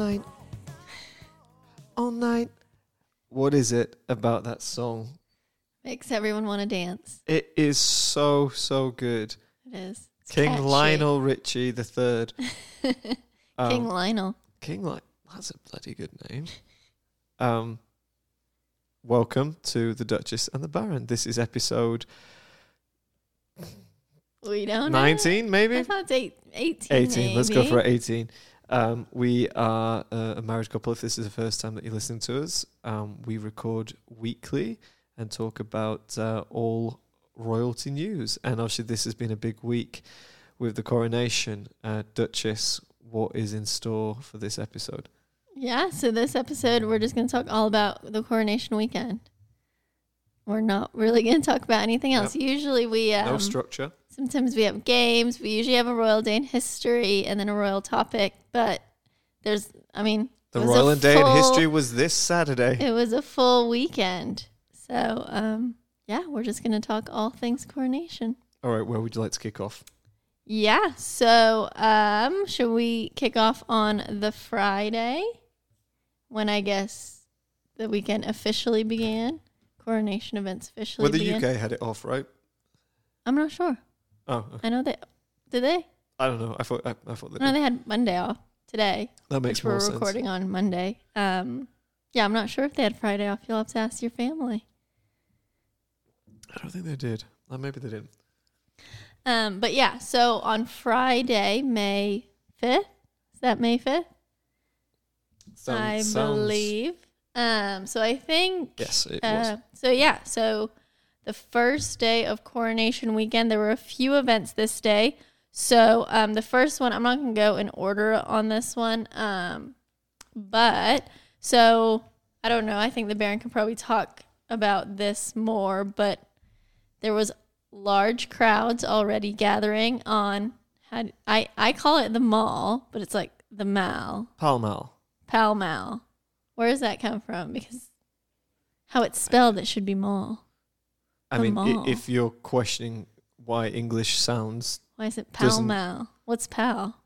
all night, all night. What is it about that song? Makes everyone want to dance. It is so so good. It is. It's King catchy. Lionel Richie the third. Um, King Lionel. King Lion. That's a bloody good name. Um, welcome to the Duchess and the Baron. This is episode We don't know. nineteen, I maybe thought it's eight, 18. eighteen. Let's go for eighteen. Um, we are uh, a married couple. If this is the first time that you're listening to us, um, we record weekly and talk about uh, all royalty news. And obviously, this has been a big week with the coronation. Uh, Duchess, what is in store for this episode? Yeah, so this episode, we're just going to talk all about the coronation weekend. We're not really going to talk about anything else. Usually we, um, no structure. Sometimes we have games. We usually have a royal day in history and then a royal topic. But there's, I mean, The it was a Royal Day in history was this Saturday. It was a full weekend. So, um, yeah, we're just going to talk all things coronation. All right, where would you like to kick off? Yeah. So, um, should we kick off on the Friday when I guess the weekend officially began? Coronation events officially Well, the began. UK had it off, right? I'm not sure. Oh, okay. I know that. Did they? I don't know. I thought I, I thought that, No, they had Monday off today, that makes which we're sense. recording on Monday. Um, yeah, I'm not sure if they had Friday off. You'll have to ask your family. I don't think they did. Uh, maybe they didn't. Um, but yeah, so on Friday, May 5th, is that May 5th? Sound- I sounds- believe. Um, so I think. Yes, it Uh, was. so yeah, so the first day of coronation weekend, there were a few events this day. So um, the first one, I'm not gonna go in order on this one, um, but so I don't know. I think the Baron can probably talk about this more, but there was large crowds already gathering on. How d- I I call it the mall, but it's like the mall. Pall Mall. Pall Mall. Where does that come from? Because how it's spelled, it should be mall. I mean, i- if you're questioning why English sounds, Why is it Doesn't- Mall? What's Pal?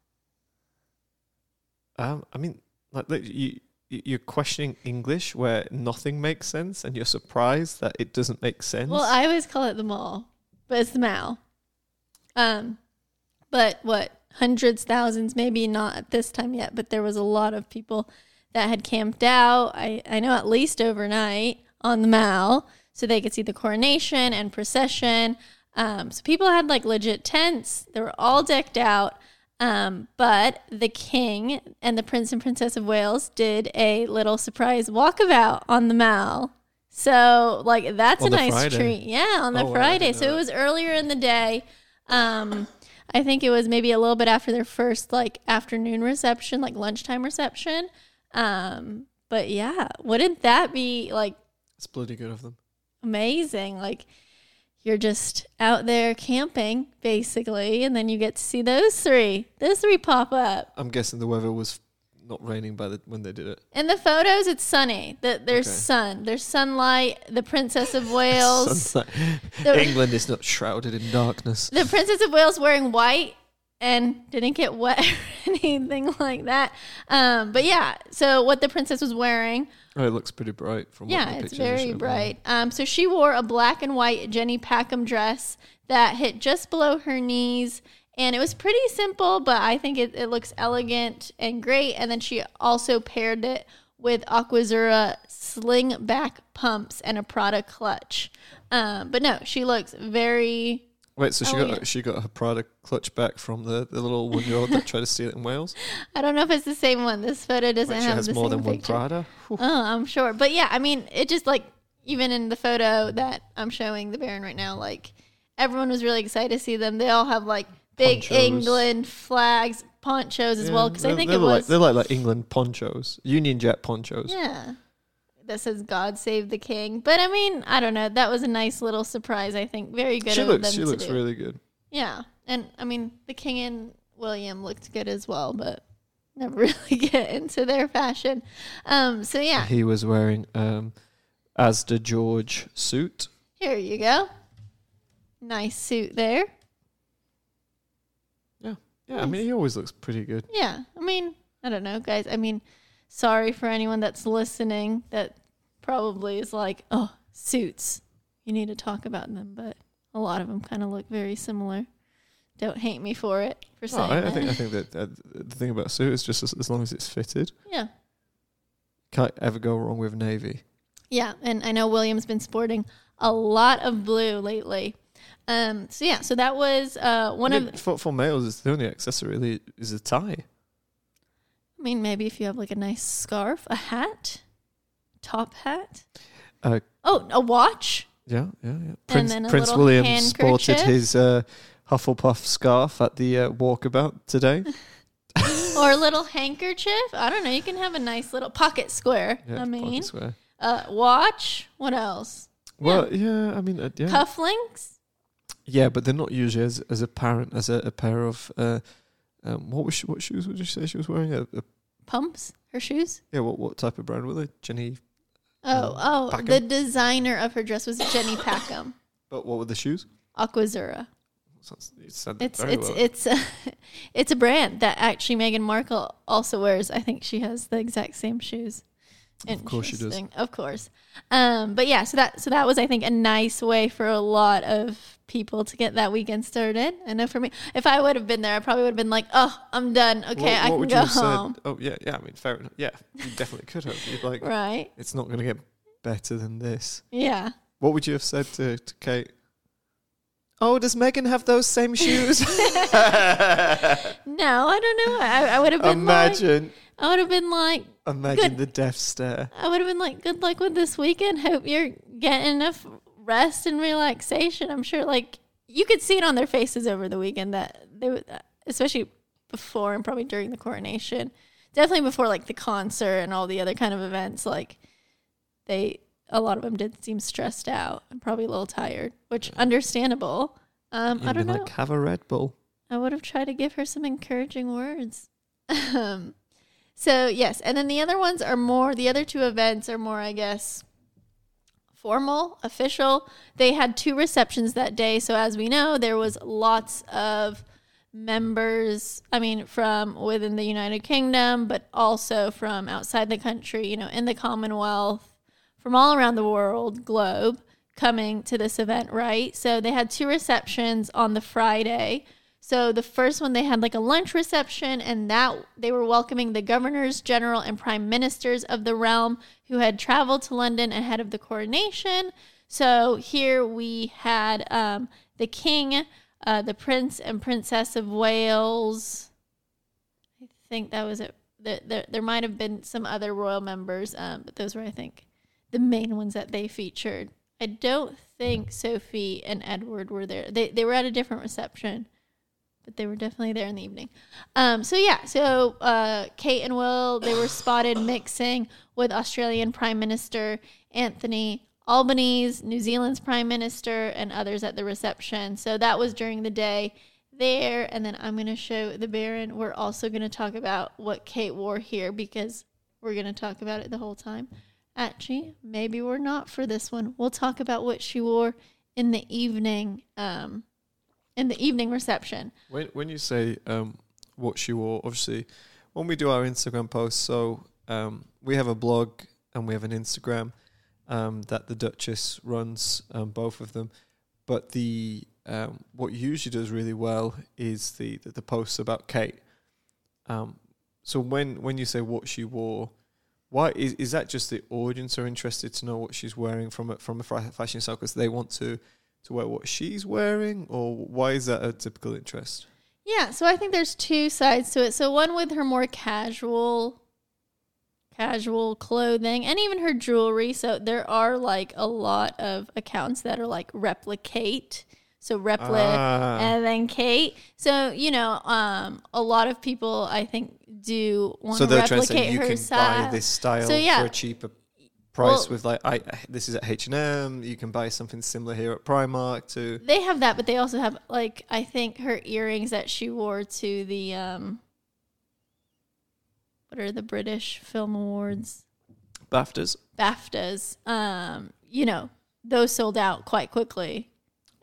um, I mean, like like, you you- you're questioning English where nothing makes sense, and you're surprised that it doesn't make sense. Well, I always call it the mall, but it's the mall. Um, but what hundreds, thousands, maybe not at this time yet, but there was a lot of people that had camped out. I I know at least overnight on the mall, so they could see the coronation and procession. Um, so people had like legit tents. They were all decked out. Um, but the king and the prince and princess of Wales did a little surprise walkabout on the mall. So like that's On a nice Friday? treat. Yeah, on the Oh, Friday. didn't So it was earlier in the day. Um, I think it was maybe a little bit after their first like afternoon reception, like lunchtime reception. Um, but yeah, wouldn't that be like it's bloody good of them. Amazing? Like you're just out there camping basically, and then you get to see those three. Those three pop up. I'm guessing the weather was not raining by the when they did it. In the photos, it's sunny. The, there's Okay. sun. There's sunlight. The Princess of Wales. England is not shrouded in darkness. the Princess of Wales wearing white and didn't get wet or anything like that. Um, but yeah, so what the princess was wearing, Oh, it looks pretty bright from what yeah, it's very bright. Um, so she wore a black and white Jenny Packham dress that hit just below her knees. And it was pretty simple, but I think it, it looks elegant and great. And then she also paired it with Aquazzura sling back pumps and a Prada clutch. Um, but no, she looks very Wait, so she Oh, got yeah. she got her Prada clutch back from the, the little one year old that tried to steal it in Wales. I don't know if it's the same one. This photo doesn't Wait, she have has the more same than one. Prada. Whew. Oh, I'm sure. But yeah, I mean, it just like even in the photo that I'm showing the Baron right now, like everyone was really excited to see them. They all have like big Ponchos. England flags, ponchos as well, because I think it was like, they're like like England ponchos, Union Jack ponchos. yeah. That says "God save the King," but I mean, I don't know. That was a nice little surprise. I think very good she of looks them she looks do. really good. Yeah, and I mean, the King and William looked good as well, but never really get into their fashion. Um, so yeah, He was wearing um Asda George suit. here you go. Nice suit there. Yeah. Yeah, I mean he always looks pretty good. Yeah, I mean, I don't know, guys. I mean, sorry for anyone that's listening that probably is like, oh, suits. You need to talk about them, but a lot of them kind of look very similar. Don't hate me for it for saying I, I that. think I think that uh, the thing about a suit is just as, as long as it's fitted, yeah, can't ever go wrong with navy. yeah. And I know William's been sporting a lot of blue lately. Um. So yeah. So that was uh one I of. think for for males, it's the only accessory really is a tie. I mean, maybe if you have like a nice scarf, a hat, top hat. Uh, oh, a watch. Yeah, yeah, yeah. Prince then a Prince William sported his uh, Hufflepuff scarf at the uh, walkabout today. or a little handkerchief. I don't know. You can have a nice little pocket square. Yeah, I mean, square. uh, watch. What else? Well, yeah, I mean, uh, yeah, Cufflinks. yeah, but they're not usually as as apparent as a, a pair of. Uh, um, what was she, what shoes would you say she was wearing? A, a, Pumps. Her shoes. yeah, what what type of brand were they? Jenny. Oh, Um, oh. Packham? The designer of her dress was Jenny Packham. But what were the shoes? Aquazzura. Sounds- You said that It's it's well. it's a, it's a brand that actually Meghan Markle also wears. I think she has the exact same shoes. Of course she does. Of course. Um, but yeah, so that so that was I think a nice way for a lot of people to get that weekend started. I know for me, if I would have been there, I probably would have been like, "Oh, I'm done. Okay, what, I what can would go you have home." said? Oh yeah, yeah. I mean, fair enough. Yeah, you definitely could have. You'd like, Right? it's not going to get better than this. Yeah. What would you have said to, to Kate? Oh, does Meghan have those same shoes? No, I don't know. I, I would have been like, imagine, I would have been like, imagine Good. the death stare. I would have been like, good luck with this weekend. Hope you're getting enough rest and relaxation. I'm sure, like, you could see it on their faces over the weekend that they would, especially before and probably during the coronation. Definitely before, like, the concert and all the other kind of events. Like, they, a lot of them did seem stressed out and probably a little tired, which understandable. Um, I don't know. like, have a Red Bull. I would have tried to give her some encouraging words. Um, so yes, and then the other ones are more. The other two events are more, I guess, formal, official. They had two receptions that day, so as we know, there was lots of members. I mean, from within the United Kingdom, but also from outside the country. You know, in the Commonwealth, from all around the world, globe, coming to this event. Right. So they had two receptions on the Friday. So the first one they had like a lunch reception and that they were welcoming the governors general and prime ministers of the realm who had traveled to London ahead of the coronation. So here we had um, the king, uh, the prince and princess of Wales. I think that was it. There, there, there might have been some other royal members, um, but those were, I think, the main ones that they featured. I don't think Sophie and Edward were there. They they were at a different reception but they were definitely there in the evening. Um, so yeah, so uh, Kate and Will they were spotted mixing with Australian Prime Minister Anthony Albanese, New Zealand's Prime Minister, and others at the reception. So that was during the day there, and then I'm going to show the Baron. We're also going to talk about what Kate wore here because we're going to talk about it the whole time. Actually, maybe we're not for this one. We'll talk about what she wore in the evening. Um, in the evening reception. When when you say um, what she wore, obviously, when we do our Instagram posts, so um, we have a blog and we have an Instagram um, that the Duchess runs, um, both of them. But the um, what usually does really well is the the, the posts about Kate. Um, so when when you say what she wore, why is is that just the audience are interested to know what she's wearing from a, from a fashion style because they want to to wear what she's wearing, or why is that a typical interest? Yeah, so I think there's two sides to it. So one with her more casual casual clothing and even her jewelry. So there are like a lot of accounts that are like replicate. So replicate Ah. and then Kate. So, you know, um a lot of people I think do want so to they're trying to say replicate you her can style. buy this style So, yeah. for a cheaper price Well- with like I this is at H and M. You can buy something similar here at Primark too. They have that, but they also have like I think her earrings that she wore to the um what are the British Film Awards? BAFTAs. BAFTAs. Um, you know, those sold out quite quickly.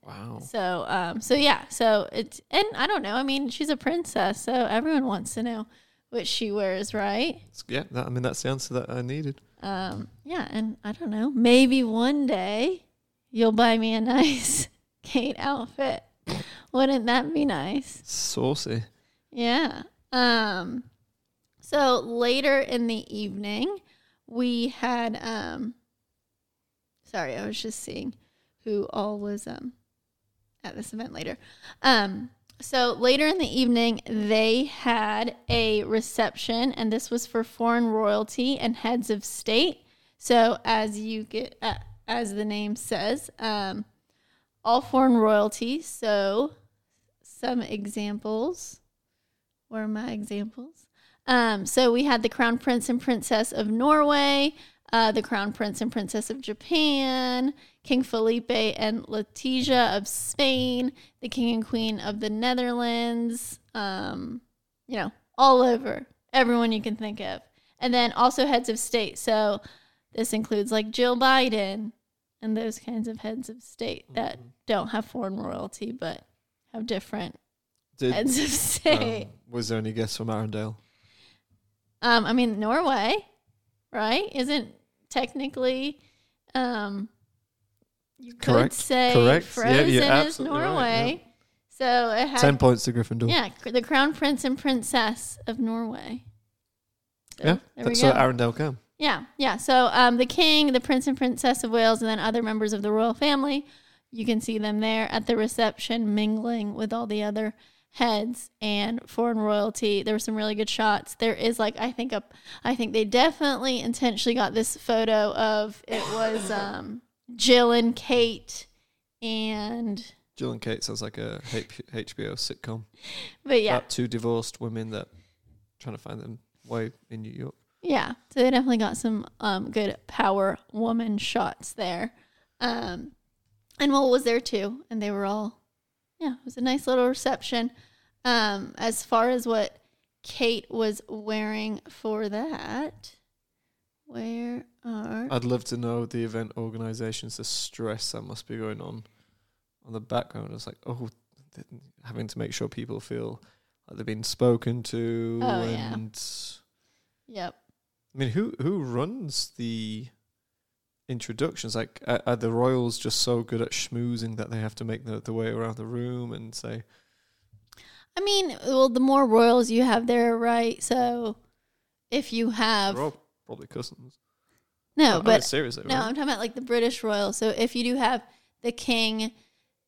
Wow. So um so yeah, so it's and I don't know, I mean, she's a princess, so everyone wants to know which she wears, right? Yeah, that, I mean that's the answer that I needed. Um, yeah, and I don't know, maybe one day you'll buy me a nice Kate outfit. Wouldn't that be nice? Saucy. Yeah. Um so later in the evening we had um sorry, I was just seeing who all was um at this event later. Um so later in the evening they had a reception and this was for foreign royalty and heads of state. So as you get uh, as the name says, um all foreign royalty. So some examples were my examples. Um, so we had the Crown Prince and Princess of Norway, uh, the Crown Prince and Princess of Japan, King Felipe and Letizia of Spain, the King and Queen of the Netherlands, um, you know, all over, everyone you can think of. And then also heads of state. So this includes like Jill Biden and those kinds of heads of state that don't have foreign royalty but have different Did, heads of state. um, was there any guests from Arendelle? Um, I mean Norway, right? Isn't technically um you could Correct, say correct. Frozen you're is absolutely right, Norway. So it had Ten points to Gryffindor. yeah, the crown prince and princess of Norway. So, yeah. That's so. Arendelle came. Yeah, yeah. So um, the king, the prince and princess of Wales, and then other members of the royal family, you can see them there at the reception mingling with all the other heads and foreign royalty. There were some really good shots. There is like I think a, I think they definitely intentionally got this photo of it was um, Jill and Kate and Jill and Kate sounds like a H- HBO sitcom but yeah, about two divorced women that trying to find them way in New York. Yeah, so they definitely got some um, good power woman shots there. Um, and Will was there too, and they were all, yeah, it was a nice little reception. Um, as far as what Kate was wearing for that, where are I'd love to know the event organizations, the stress that must be going on on the background. It's like, oh, having to make sure people feel like they've been spoken to. Oh, yeah. yep, I mean, who who runs the introductions? Like, are, are the royals just so good at schmoozing that they have to make the, the way around the room and say, I mean, well, the more royals you have there, right? So if you have "We're all probably cousins"? no, but seriously, No, right? I'm talking about like the British royal. So if you do have the king,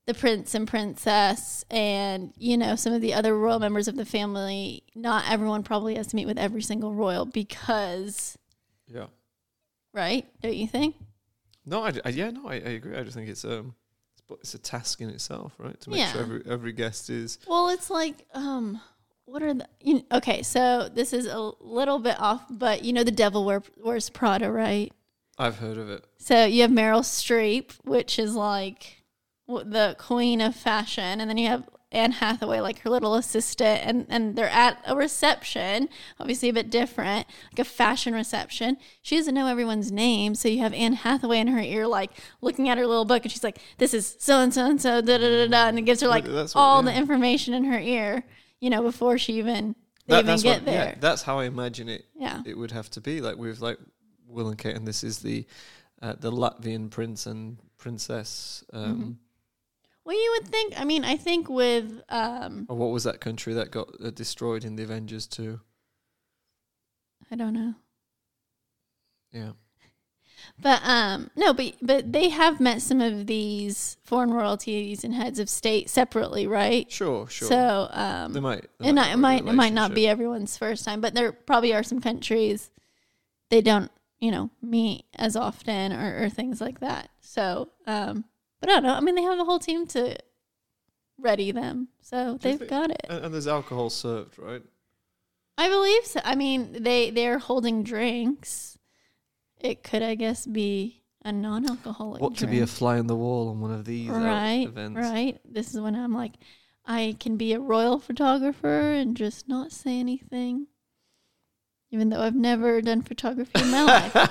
the prince and princess, and you know some of the other royal members of the family, not everyone probably has to meet with every single royal because, yeah. right? Don't you think? No, I, I- yeah, no, I, I agree. I just think it's um, it's, but it's a task in itself, right? To make sure every every guest is Well, it's like um. What are the you, okay? So this is a little bit off, but you know the Devil Wear, Wears Prada, right? I've heard of it. So you have Meryl Streep, which is like the queen of fashion, and then you have Anne Hathaway, like her little assistant, and and they're at a reception, obviously a bit different, like a fashion reception. She doesn't know everyone's name, so you have Anne Hathaway in her ear, like looking at her little book, and she's like, "This is so and so and so," da da da da, and it gives her like what- all yeah. the information in her ear, you know, before she even they That- even that's get what, there. Yeah, that's how I imagine it. Yeah. It would have to be like with like Will and Kate, and this is the uh, the Latvian prince and princess. Um, Mm-hmm. Well, you would think. I mean, I think with um, what was that country that got uh, destroyed in the Avengers two? I don't know. Yeah. But um no, but but they have met some of these foreign royalties and heads of state separately, right? Sure, sure. So um they might. they and have it might it might not be everyone's first time, but there probably are some countries they don't, you know, meet as often or, or things like that. So um but I don't know. I mean they have a whole team to ready them. So they've think- got it. And, and there's alcohol served, right? I believe so. I mean, they they're holding drinks. It could, I guess, be a non-alcoholic. What to be a fly on the wall on one of these right, events? right. This is when I'm like, I can be a royal photographer and just not say anything, even though I've never done photography in my life.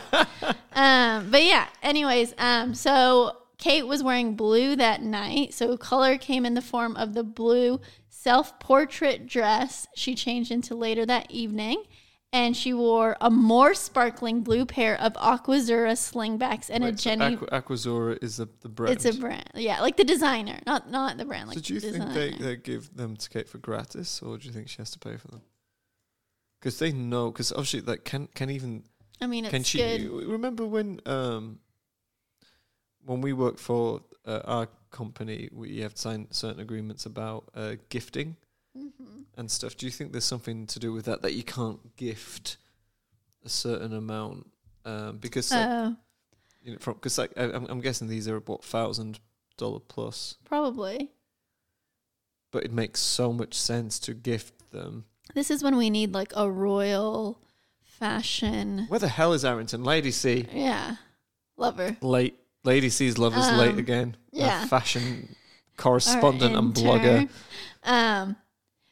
Um, but yeah. Anyways, um, so Kate was wearing blue that night. So color came in the form of the blue self portrait dress she changed into later that evening. And she wore a more sparkling blue pair of Aquazzura slingbacks and a Wait, so Jenny. Aqua, Aquazora is the, the brand. it's a brand, yeah, like the designer, not not the brand. Like so do you the think they, designer. they give them to Kate for gratis, or do you think she has to pay for them? Because they know. Because obviously, like, can can even I mean, it's can she good. remember when um when we work for uh, our company, we have to sign certain agreements about uh, gifting Mhm. and stuff. Do you think there's something to do with that that you can't gift a certain amount? Um, because like, Oh, you know, from because like I, I'm, I'm guessing these are what thousand dollar plus, probably. but it makes so much sense to gift them. This is when we need like a royal fashion. Where the hell is Arrington? Lady C, Yeah, lover. late. Lady sees love is late Um, again. A yeah. fashion correspondent and blogger. Um,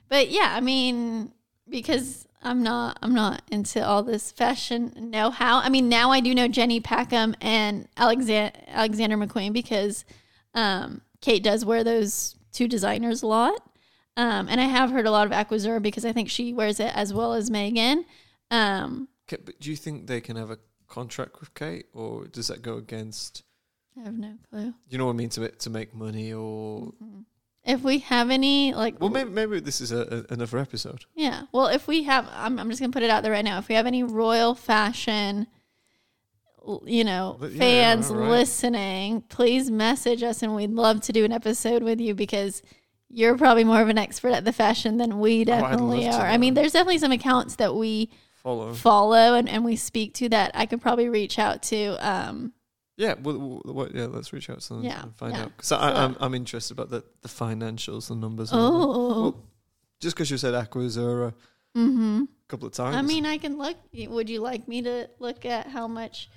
but yeah, I mean, because I'm not, I'm not into all this fashion know-how. I mean, now I do know Jenny Packham and Alexander Alexander McQueen because um, Kate does wear those two designers a lot. Um, and I have heard a lot of Aquazzura because I think she wears it as well as Meghan. Um, Okay, but do you think they can have a contract with Kate, or does that go against? I have no clue. You know what I mean to to make money, or If we have any like well, maybe maybe this is a, a, another episode. Yeah. Well, if we have, I'm, I'm just going to put it out there right now. If we have any royal fashion, you know, But yeah, fans alright. listening, please message us and we'd love to do an episode with you because you're probably more of an expert at the fashion than we Oh, definitely to are. I mean, there's definitely some accounts that we Follow. follow and, and we speak to that I could probably reach out to. Um, Yeah, well, well, yeah. Let's reach out to them Yeah, and find yeah. out because So- I'm I'm interested about the the financials, the numbers. oh, Well, just because you said Aquazzura mm-hmm. a couple of times. I mean, I can look. Would you like me to look at how much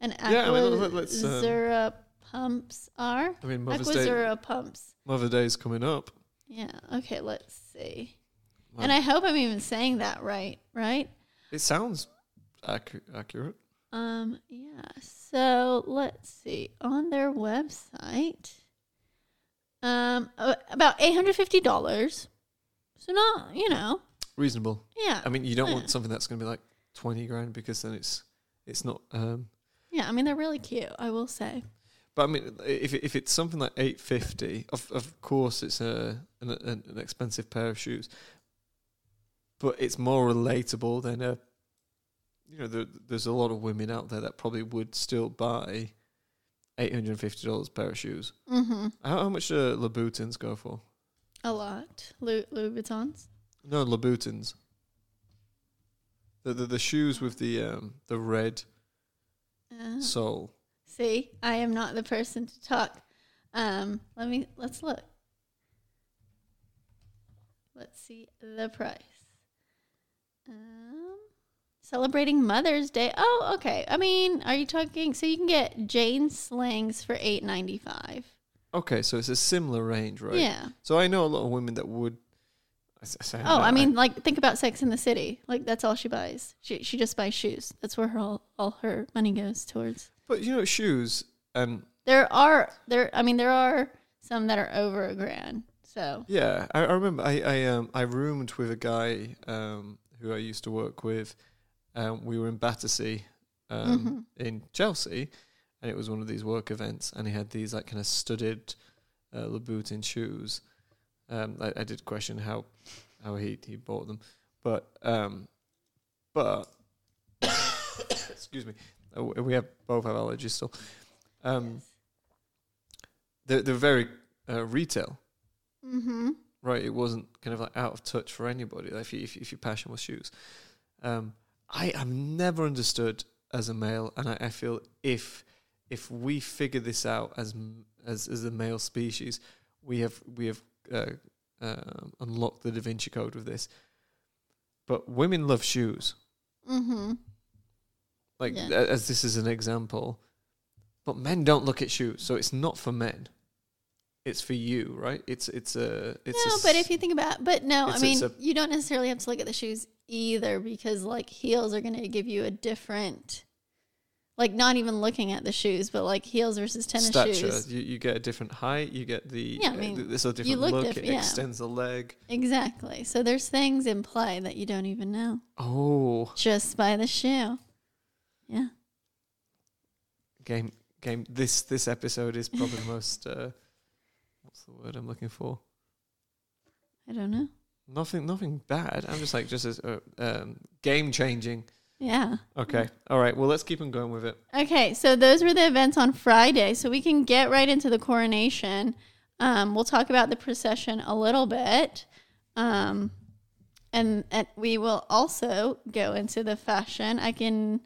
an Yeah, I mean, um, Aquazzura pumps are? I mean, Mother's Day. Aquazzura pumps. Mother's Day is coming up. Yeah. Okay. Let's see. And I hope I'm even saying that right. Right. It sounds accu- accurate. Um. Yeah. So let's see on their website. Um. About eight hundred fifty dollars. So not you know. Reasonable. Yeah. I mean, you don't Yeah. want something that's going to be like twenty grand because then it's it's not. Um, Yeah. I mean, they're really cute. I will say. but I mean, if if it's something like eight fifty, of of course it's a an an expensive pair of shoes, but it's more relatable than a. You know, there, there's a lot of women out there that probably would still buy eight hundred and fifty dollars pair of shoes. Mm-hmm. How, how much do Louboutins go for? A lot. Louis No, Louboutins. The, the the shoes with the um the red Uh, sole. See, I am not the person to talk. Um, let me let's look. Let's see the price. Um, celebrating Mother's Day. Oh, okay. I mean, are you talking? So you can get Jane Slangs for eight ninety five. Okay, so it's a similar range, right? Yeah. So I know a lot of women that would. I s- I say Oh, that, I mean, like think about Sex in the City. Like that's all she buys. She she just buys shoes. That's where her all, all her money goes towards. but you know, shoes and There are there. I mean, there are some that are over a grand. So yeah, I, I remember I I um I roomed with a guy um who I used to work with. Um, we were in Battersea, um, Mhm. in Chelsea, and it was one of these work events, and he had these like kind of studded uh, Louboutin shoes. Um, I, I did question how how he he bought them, but um, but excuse me, uh, we have both have allergies still. Um, they're they're very uh, retail, Mm-hmm. right? It wasn't kind of like out of touch for anybody. Like if you, if, if your passion was shoes, um, I am never understood as a male, and I, I feel if if we figure this out as as as a male species, we have we have uh, uh, unlocked the Da Vinci Code with this. But women love shoes, Mm-hmm. like Yeah. a- as this is an example. But men don't look at shoes, so it's not for men. It's for you, right? It's it's a it's no, a but if you think about, but no, I mean, you don't necessarily have to look at the shoes either because like heels are going to give you a different, Like not even looking at the shoes, but like heels versus tennis Stature. shoes. You, you get a different height. You get the Yeah, I uh, mean, th- this a different look look. diff- it yeah. extends the leg. Exactly. So there's things in play that you don't even know Oh, just by the shoe. Yeah. game game. This this episode is probably the most. Uh, what's the word I'm looking for? I don't know. Nothing nothing bad. I'm just like just as uh, um, game changing. Yeah. Okay. All right. Well, let's keep on going with it. Okay, so those were the events on Friday. So we can get right into the coronation. Um, we'll talk about the procession a little bit. Um, and, and we will also go into the fashion. I can.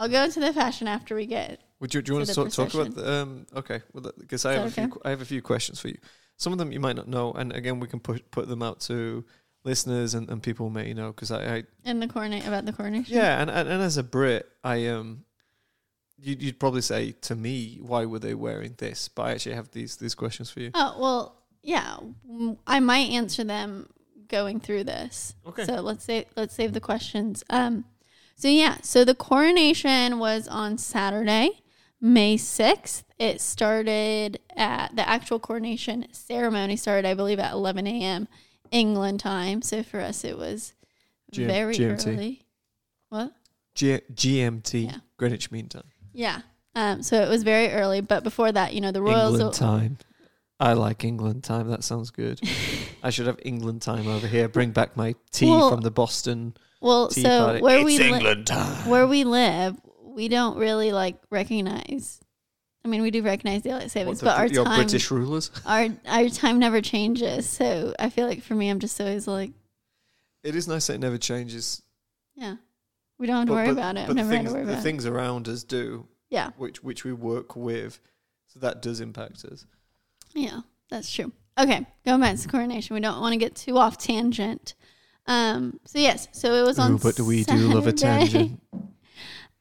I'll go into the fashion after we get. Would you do you want To to talk, talk about the, um? Okay. Well, because I Is have a few I have a few questions for you. Some of them you might not know, and again we can put put them out to listeners and, and people may know because I, I In the corona about the coronation. Yeah, and, and and as a Brit, I um, you'd, you'd probably say to me, why were they wearing this? But I actually have these these questions for you. Oh well, yeah. I might answer them going through this. Okay. So let's say let's save the questions. Um, so yeah, so the coronation was on Saturday, May sixth. It started at the actual coronation ceremony started, I believe, at eleven a.m. England time. So for us, it was G- very GMT. early. What? G- GMT, Yeah. Greenwich Mean Time, Yeah. Um, so it was very early, but before that, you know, the royals. England time. I like England time. That sounds good. I should have England time over here. Bring back my tea Well, from the Boston well, Tea so Party. where it's we li- England time. where we live, we don't really like recognize. I mean, we do recognize daylight savings, What, but the- our your time, British rulers. our our time never changes. So I feel like for me, I'm just always like, It is nice that it never changes. yeah, we don't have to But- worry but- about it. I've but the never had things, to worry the about it. things around us do, Yeah, which which we work with, so that does impact us. yeah, that's true. Okay, going back to the coronation, we don't want to get too off tangent. Um, so yes, so it was on. Ooh, but we do love a Saturday. tangent.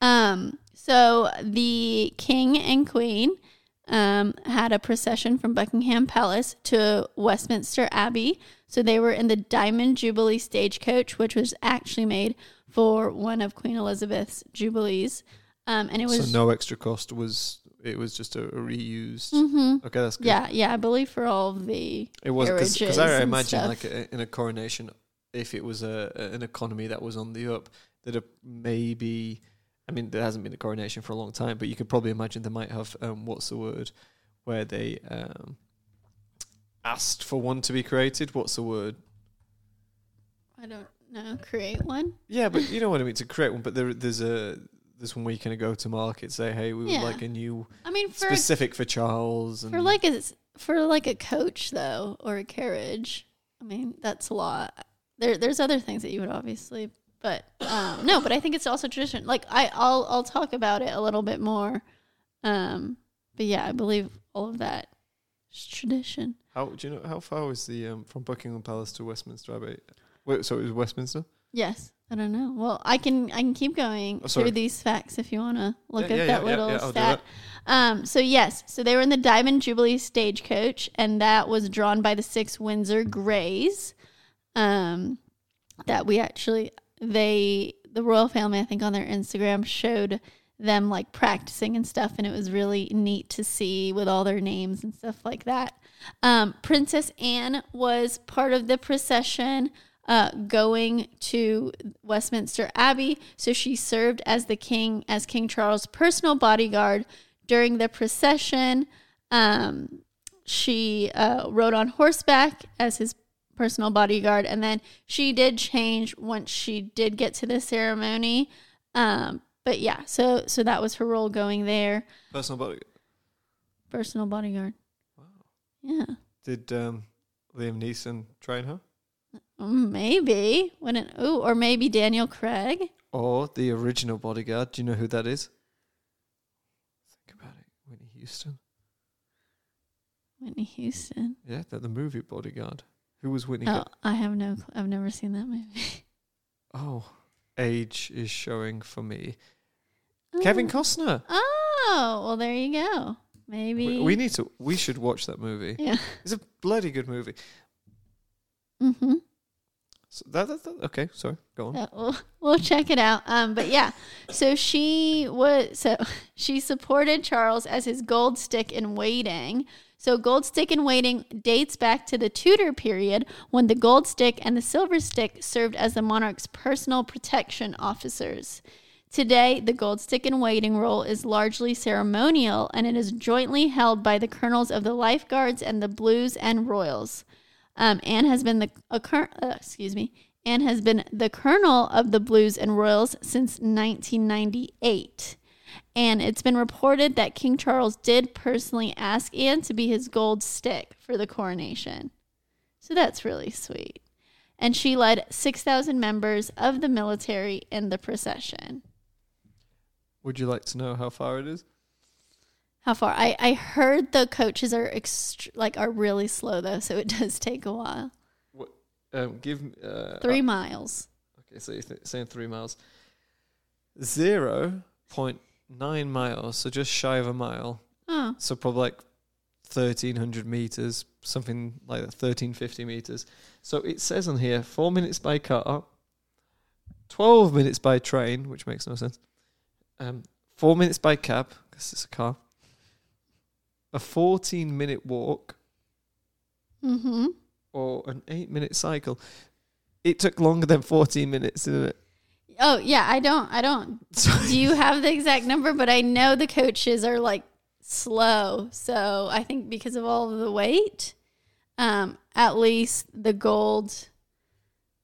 Um, so the king and queen um, had a procession from Buckingham Palace to Westminster Abbey. So they were in the Diamond Jubilee stagecoach, which was actually made for one of Queen Elizabeth's jubilees. Um, and it was so no extra cost was it was just a, a reused. Mhm. Okay, that's good. yeah, yeah, I believe for all of the it was because I imagine stuff. like a, in a coronation, if it was a, a- an economy that was on the up, that maybe. I mean, there hasn't been a coronation for a long time, but you could probably imagine they might have um, what's the word where they um, asked for one to be created. What's the word? I don't know create one. Yeah, but you know what I mean. To create one, but there, there's a there's one where you kind of go to market, say, hey, we would like a new I mean for specific for Charles, and for like a for like a coach though or a carriage i mean that's a lot there there's other things that you would obviously but um no but i think it's also tradition like i i'll i'll talk about it a little bit more um but yeah i believe all of that is tradition how do you know how far was the um, from Buckingham Palace to Westminster Abbey? Wait, so it was Westminster. yes i don't know well i can i can keep going Oh, through these facts if you want to look Yeah, at yeah, that yeah, little yeah, I'll do stat Um, so yes, so they were in the Diamond Jubilee stagecoach, and that was drawn by the six Windsor Greys. Um, that we actually they the royal family, I think, on their Instagram showed them like practicing and stuff, and it was really neat to see with all their names and stuff like that. Um, Princess Anne was part of the procession. Uh, going to Westminster Abbey, so she served as the king, as King Charles' personal bodyguard during the procession. Um, she uh, rode on horseback as his personal bodyguard, and then she did change once she did get to the ceremony. Um, but yeah, so so that was her role going there, Personal body. personal bodyguard. Wow. Yeah, Did um, Liam Neeson train her, maybe when ooh, or maybe Daniel Craig. or the original bodyguard? Do you know who that is? Think about it. Whitney Houston. Whitney Houston. Yeah, the, the movie Bodyguard. Who was Whitney? Oh, I have no. cl- I've never seen that movie. oh, age is showing for me. Kevin Oh. Costner. Oh, well, there you go. Maybe We, we need to. We should watch that movie. Yeah. It's a bloody good movie. Mm-hmm. So that, that, that okay. Sorry, go on. So we'll, we'll check it out. Um, but yeah, so she was so she supported Charles as his gold stick in waiting. So gold stick in waiting dates back to the Tudor period when the gold stick and the silver stick served as the monarch's personal protection officers. Today, the gold stick in waiting role is largely ceremonial and it is jointly held by the colonels of the lifeguards and the blues and royals. Um, Anne has been the cur- uh, excuse me. Anne has been the colonel of the Blues and Royals since 1998. And it's been reported that King Charles did personally ask Anne to be his gold stick for the coronation. So that's really sweet. And she led 6,000 members of the military in the procession. Would you like to know how far it is? How far? I, I heard the coaches are ext- like are really slow though, so it does take a while. Um, give uh, Three miles. Okay, so you're th- saying three miles. Zero point nine miles, so just shy of a mile. Oh, So probably like thirteen hundred meters, something like that, thirteen fifty meters. So it says on here four minutes by car, twelve minutes by train, which makes no sense. Um, four minutes by cab, because it's a car. A fourteen minute walk mm-hmm. or an eight minute cycle. It took longer than fourteen minutes, didn't it? Oh yeah, I don't I don't do you have the exact number, but I know the coaches are like slow. So I think because of all of the weight, um, at least the gold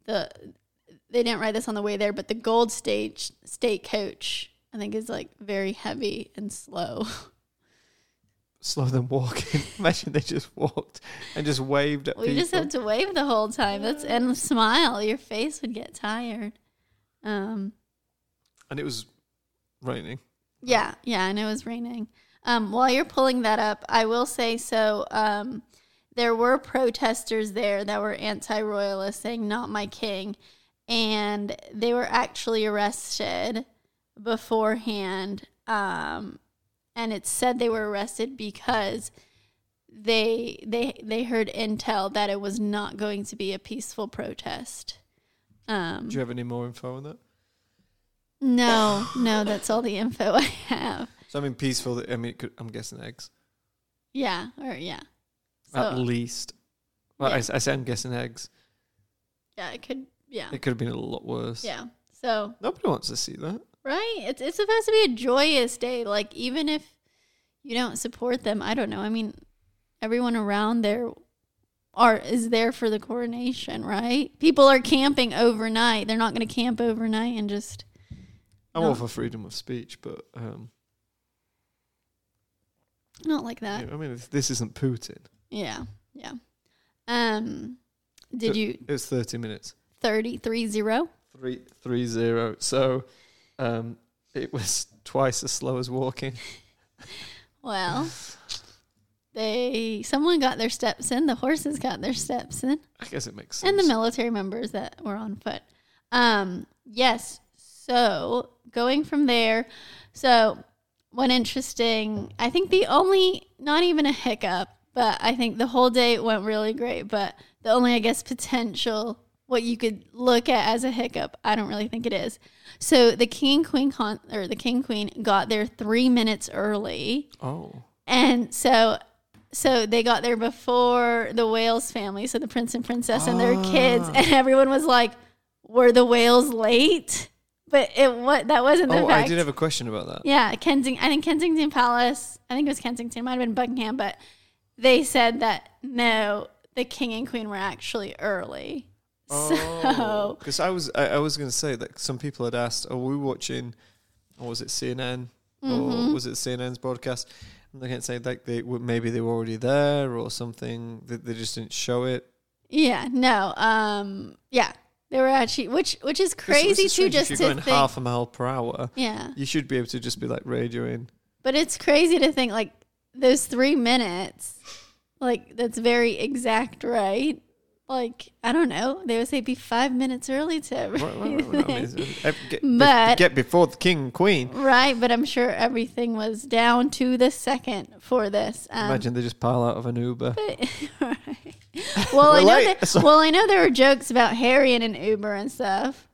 the they didn't write this on the way there, but the gold stage state coach I think is like very heavy and slow. Slow than walking. Imagine they just walked and just waved at We people. just have to wave the whole time. That's and smile. Your face would get tired. Um and it was raining. Yeah, yeah, and it was raining. Um, while you're pulling that up, I will say so. Um, there were protesters there that were anti-royalist, saying "Not my king," and they were actually arrested beforehand. Um, and it said they were arrested because they they they heard intel that it was not going to be a peaceful protest. Um, Do you have any more info on that? no, no, that's all the info I have. So I mean, peaceful. I mean, could, I'm guessing eggs Yeah, or yeah. at So least. Well, I yeah. s I, say I'm guessing eggs. yeah, it could yeah. It could have been a lot worse. Yeah. So Nobody wants to see that. right? It's it's supposed to be a joyous day. Like even if you don't support them, I don't know. I mean, everyone around there are is there for the coronation, right? People are camping overnight. They're not gonna camp overnight and just I'm all for freedom of speech, but um, not like that. yeah, I mean, this isn't Putin. Yeah. Yeah. Um did So- you It was 30 minutes. thirty three zero? Three three zero. So, um, it was twice as slow as walking. Well, they someone got their steps in. The horses got their steps in, I guess it makes sense. and the military members that were on foot. Um, yes. So going from there, so one interesting. I think the only, not even a hiccup, but I think the whole day went really great. But the only, I guess, potential what you could look at as a hiccup, I don't really think it is. So the king and queen con- or the king and queen got there three minutes early. oh, And so so they got there before the Wales family, so the prince and princess and their kids, Ah. and everyone was like, "Were the Wales late?" But it what that wasn't the oh, I did have a question about that. yeah, Kensington. I think Kensington Palace. I think it was Kensington. Might have been Buckingham, but they said that no, the king and queen were actually early. So because I was I, I was going to say that some people had asked, "Are we watching? Or was it CNN Mm-hmm. or was it CNN's broadcast?" They can't say like they maybe they were already there or something. That they just didn't show it. yeah, no, um, yeah, they were actually, which which is crazy it's too. Just if to you're going think, half a mile per hour, yeah. you should be able to just be like radioing. But it's crazy to think like those three minutes, like that's very exact, right? Like I don't know. They would say be five minutes early to I mean, everything. uh, get, But- get before the king and queen. right, but I'm sure everything was down to the second for this. Um, Imagine they just pile out of an Uber. right. Well, I know late. that, Sorry. well, I know there were jokes about Harry in an Uber and stuff.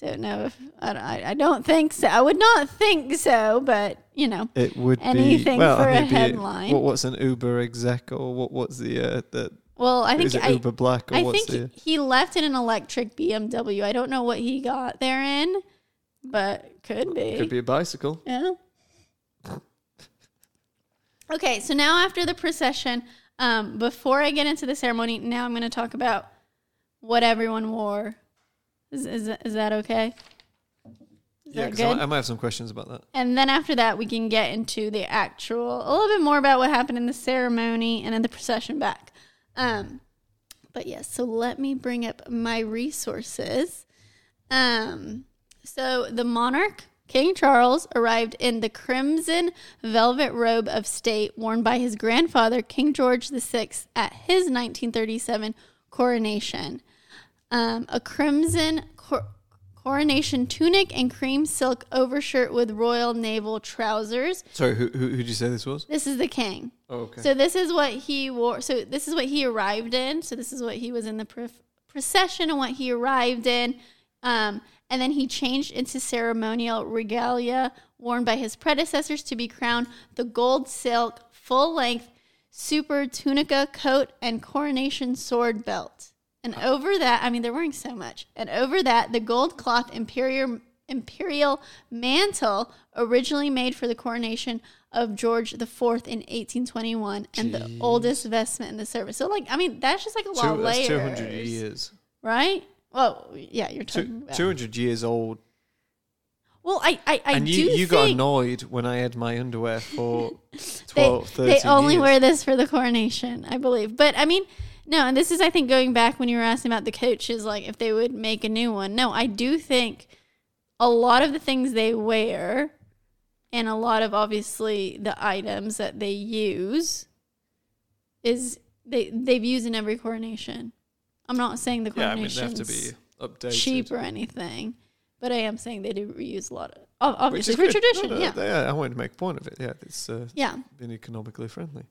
Don't know if I don't, I, I don't think so. I would not think so, but you know, It would Anything be well. for I a mean, be- headline. What, what's an Uber exec or what? What's the uh, the? Well, I think I, Uber Black or I what's think the? he left in an electric BMW. I don't know what he got there in, but could be. Could be a bicycle. Yeah. Okay, so now after the procession, um, before I get into the ceremony, now I'm going to talk about what everyone wore. Is is, that- is that okay? Is Yeah, that I, good? might- I might have some questions about that. and then after that, we can get into the actual, a little bit more about what happened in the ceremony and then the procession back. Um, but yes, so let me bring up my resources. Um, so the monarch, King Charles, arrived in the crimson velvet robe of state worn by his grandfather, King George VI, at his 1937 coronation. Um, a crimson coronation tunic and cream silk overshirt with royal naval trousers. Sorry, who who who did you say this was? This is the king. Oh, okay. So this is what he wore. So this is what he arrived in. So this is what he was in the pro- procession and what he arrived in. Um, and then he changed into ceremonial regalia worn by his predecessors to be crowned the gold silk full length supertunica coat and coronation sword belt. And over that, I mean, they're wearing so much. And over that, the gold cloth imperial imperial mantle originally made for the coronation of George IV in 1821 and the oldest vestment in the service. So, like, I mean, that's just like a lot Two, of layers. two hundred years. Right? Well, yeah, you're talking Two about. two hundred years old. Well, I, I, I and do you you got annoyed when I had my underwear for they, 12, 13 they only years. wear this for the coronation, I believe. But I mean, no, and this is, I think, going back when you were asking about the coaches, like if they would make a new one. No, I do think a lot of the things they wear and a lot of obviously the items that they use is they they've used in every coronation. I'm not saying the Yeah, I mean they coronation have to be updated. cheap or anything, but I am saying they do reuse a lot of obviously for good. tradition. No, no, yeah, they- I wanted to make a point of it. Yeah, it's uh, yeah. been economically friendly.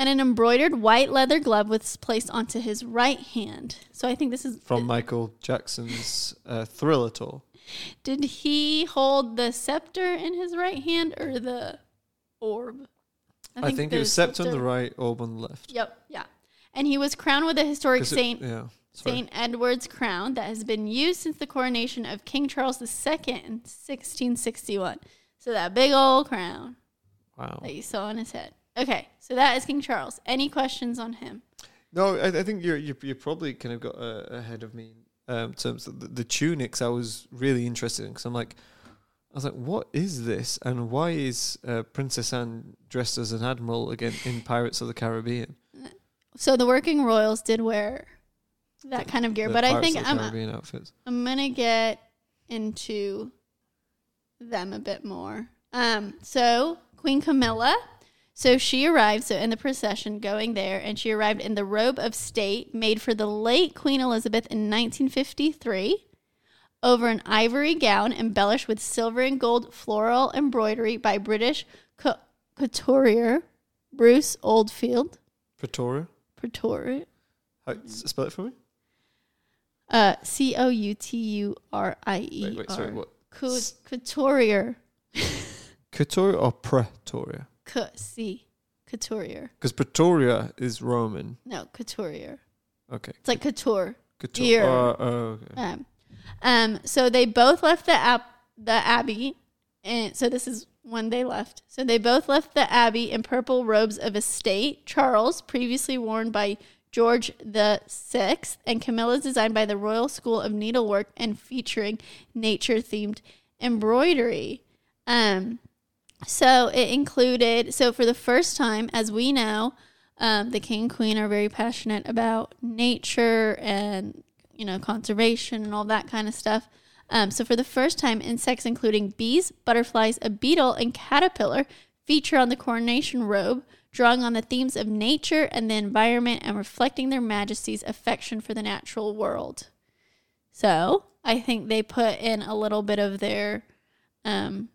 And an embroidered white leather glove was placed onto his right hand. So I think this is From Michael Jackson's uh, Thriller tour. Did he hold the scepter in his right hand or the orb? I think, it the was scepter on the right, Orb on the left. Yep, yeah. And he was crowned with a historic 'Cause it- Saint yeah. Saint Edward's crown that has been used since the coronation of King Charles II in 1661. So that big old crown Wow. that you saw on his head. Okay, so that is King Charles. Any questions on him? No, I, I think you're, you're you're probably kind of got uh, ahead of me in um, terms of the, the tunics. I was really interested in because I'm like, I was like, what is this, and why is uh, Princess Anne dressed as an admiral again in Pirates of the Caribbean? So the working royals did wear that kind of gear, The but I think the I'm Caribbean outfits. I'm gonna get into them a bit more. Um, so Queen Camilla, so she arrived so in the procession going there, and she arrived in the robe of state made for the late Queen Elizabeth in 1953, over an ivory gown embellished with silver and gold floral embroidery by British couturier Bruce Oldfield. Pretoria. Pretoria. How, spell it for me. Uh, C O U T U R I E Wait, wait, sorry. What? Cou- S- couturier. Or Pretoria? C C couturier. Because Pretoria is Roman. No, couturier. Okay. It's like couture. Couture. Oh, oh, okay. Um, um. So they both left the ab- the abbey, and so this is when they left. So they both left the abbey in purple robes of estate. Charles, previously worn by George the Sixth, and Camilla's designed by the Royal School of Needlework and featuring nature themed embroidery. Um. So it included. So for the first time, as we know, um, the king and queen are very passionate about nature and you know conservation and all that kind of stuff. Um, so for the first time, insects including bees, butterflies, a beetle, and caterpillar feature on the coronation robe, drawing on the themes of nature and the environment and reflecting their majesty's affection for the natural world. So I think they put in a little bit of their um,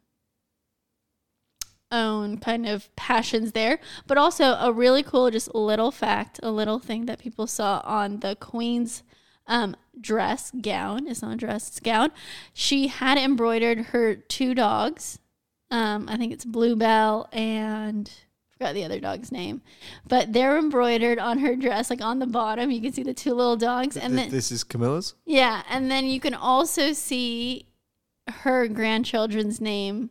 own kind of passions there, but also a really cool, just little fact, a little thing that people saw on the Queen's um, dress gown. It's not a dress, it's gown. She had embroidered her two dogs. Um, I think it's Bluebell and forgot the other dog's name, but they're embroidered on her dress, like on the bottom. You can see the two little dogs, and Th- then this is Camilla's. yeah, and then you can also see her grandchildren's name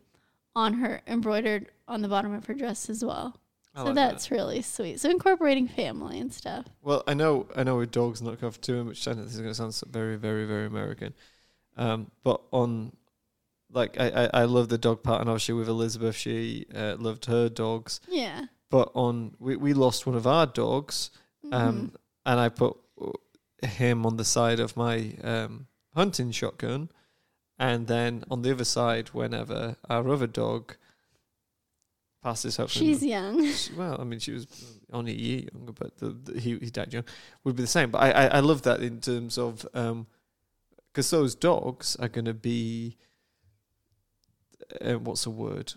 on her embroidered on the bottom of her dress as well. I so like that. that's really sweet. So incorporating family and stuff. Well, I know, I know, with dogs not for too much time. This is going to sound so very, very, very American. Um, but on, like, I, I, I love the dog part, and obviously with Elizabeth, she uh, loved her dogs. Yeah. But on, we, we lost one of our dogs, um, Mhm. and I put uh, him on the side of my um, hunting shotgun, and then on the other side, whenever our other dog passes, hopefully She's young. she- well, I mean, she was only a year younger, but the, the, he he died young. Would be the same. But I I, I love that in terms of um, because those dogs are going to be uh, what's the word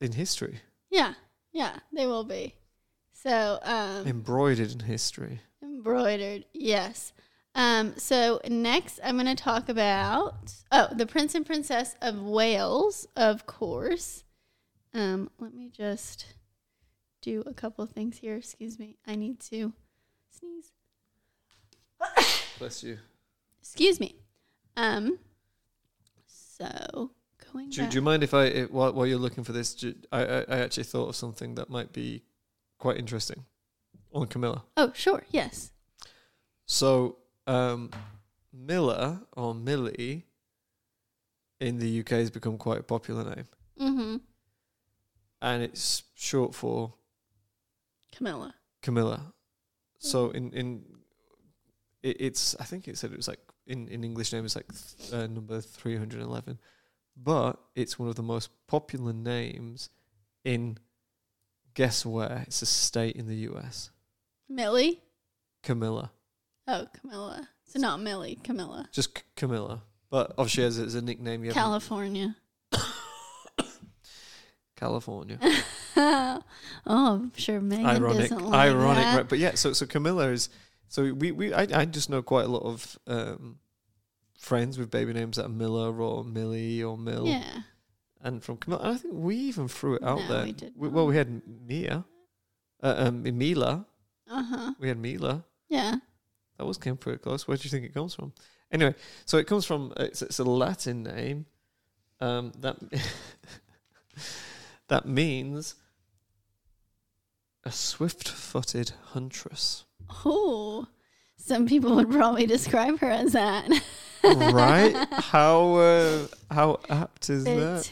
in history Yeah. Yeah, they will be. So um embroidered in history. embroidered. Yes. Um so next I'm going to talk about oh, the Prince and Princess of Wales, of course. Um let me just do a couple of things here. Excuse me. I need to sneeze. Bless you. Excuse me. Um. So going Do, back. do you mind if I if, while while you're looking for this? do- I, I I actually thought of something that might be quite interesting on Camilla. oh, sure. Yes. So, um, Miller or Millie in the UK has become quite a popular name, Mm-hmm. and it's short for Camilla. Camilla. So in in it, it's I think it said it was like in in English name it's like th- uh, number three hundred eleven, but it's one of the most popular names in guess where? It's a state in the US. Millie. Camilla, Oh, Camilla. So not Millie. Camilla. just C- Camilla, but obviously as, as a nickname you California. California. oh, I'm sure Meghan ironic, doesn't like ironic, that. right? But yeah, so so Camilla is so we we I I just know quite a lot of um friends with baby names that are Miller or Millie or Mill, Yeah. and from Camilla. And I think we even threw it out No, there. we did well, we had Mia, uh, um, Mila. Uh huh. We had Mila. Yeah. That was came pretty close. Where do you think it comes from? Anyway, so it comes from it's, it's a Latin name. Um, that that means a swift-footed huntress. Oh, some people would probably describe her as that. right? How uh, how apt is that?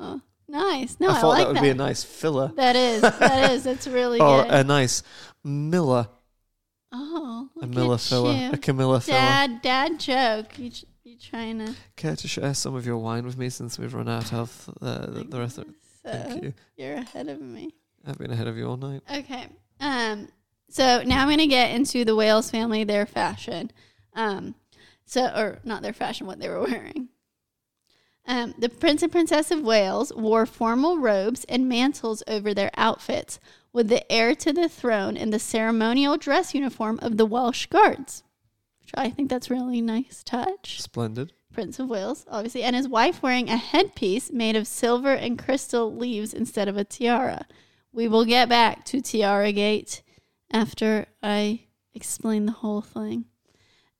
Oh, nice. No, I I, thought like that would be a nice filler. That is. That is. That's really or good. a nice Miller, oh, a look Miller at filler, a Camilla filler. Dad, dad joke. You, you trying to? Care to share some of your wine with me since we've run out of uh, the, the rest of it? So Thank you. you're ahead of me. I've been ahead of you all night. Okay. Um. So now I'm gonna get into the Wales family, their fashion. Um. So, or not their fashion, what they were wearing. Um, the Prince and Princess of Wales wore formal robes and mantles over their outfits, with the heir to the throne in the ceremonial dress uniform of the Welsh Guards. Which I think that's really nice touch. Splendid. Prince of Wales, obviously, and his wife wearing a headpiece made of silver and crystal leaves instead of a tiara. We will get back to Tiara Gate after I explain the whole thing.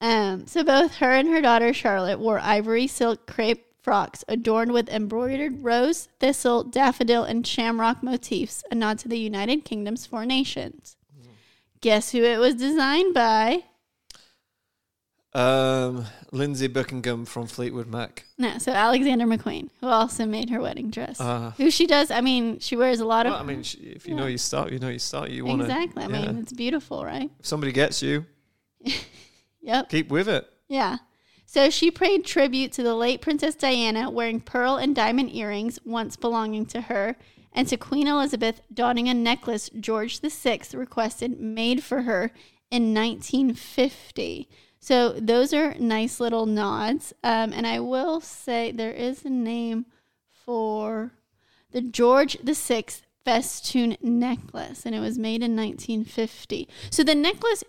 Um, so both her and her daughter Charlotte wore ivory silk crepe frocks adorned with embroidered rose, thistle, daffodil, and shamrock motifs, a nod to the United Kingdom's four nations. Guess who it was designed by? Um, Lindsey Buckingham from Fleetwood Mac. No, so Alexander McQueen, who also made her wedding dress. Uh, who she does, I mean, she wears a lot of. I mean, sh- if you know you start, you know you start. You want exactly. I mean, it's beautiful, right? If somebody gets you, Yep. keep with it. Yeah. So she paid tribute to the late Princess Diana, wearing pearl and diamond earrings once belonging to her, and to Queen Elizabeth donning a necklace George VI requested made for her in 1950. So those are nice little nods. Um, and I will say there is a name for the George VI festoon necklace, and it was made in 1950. So the necklace,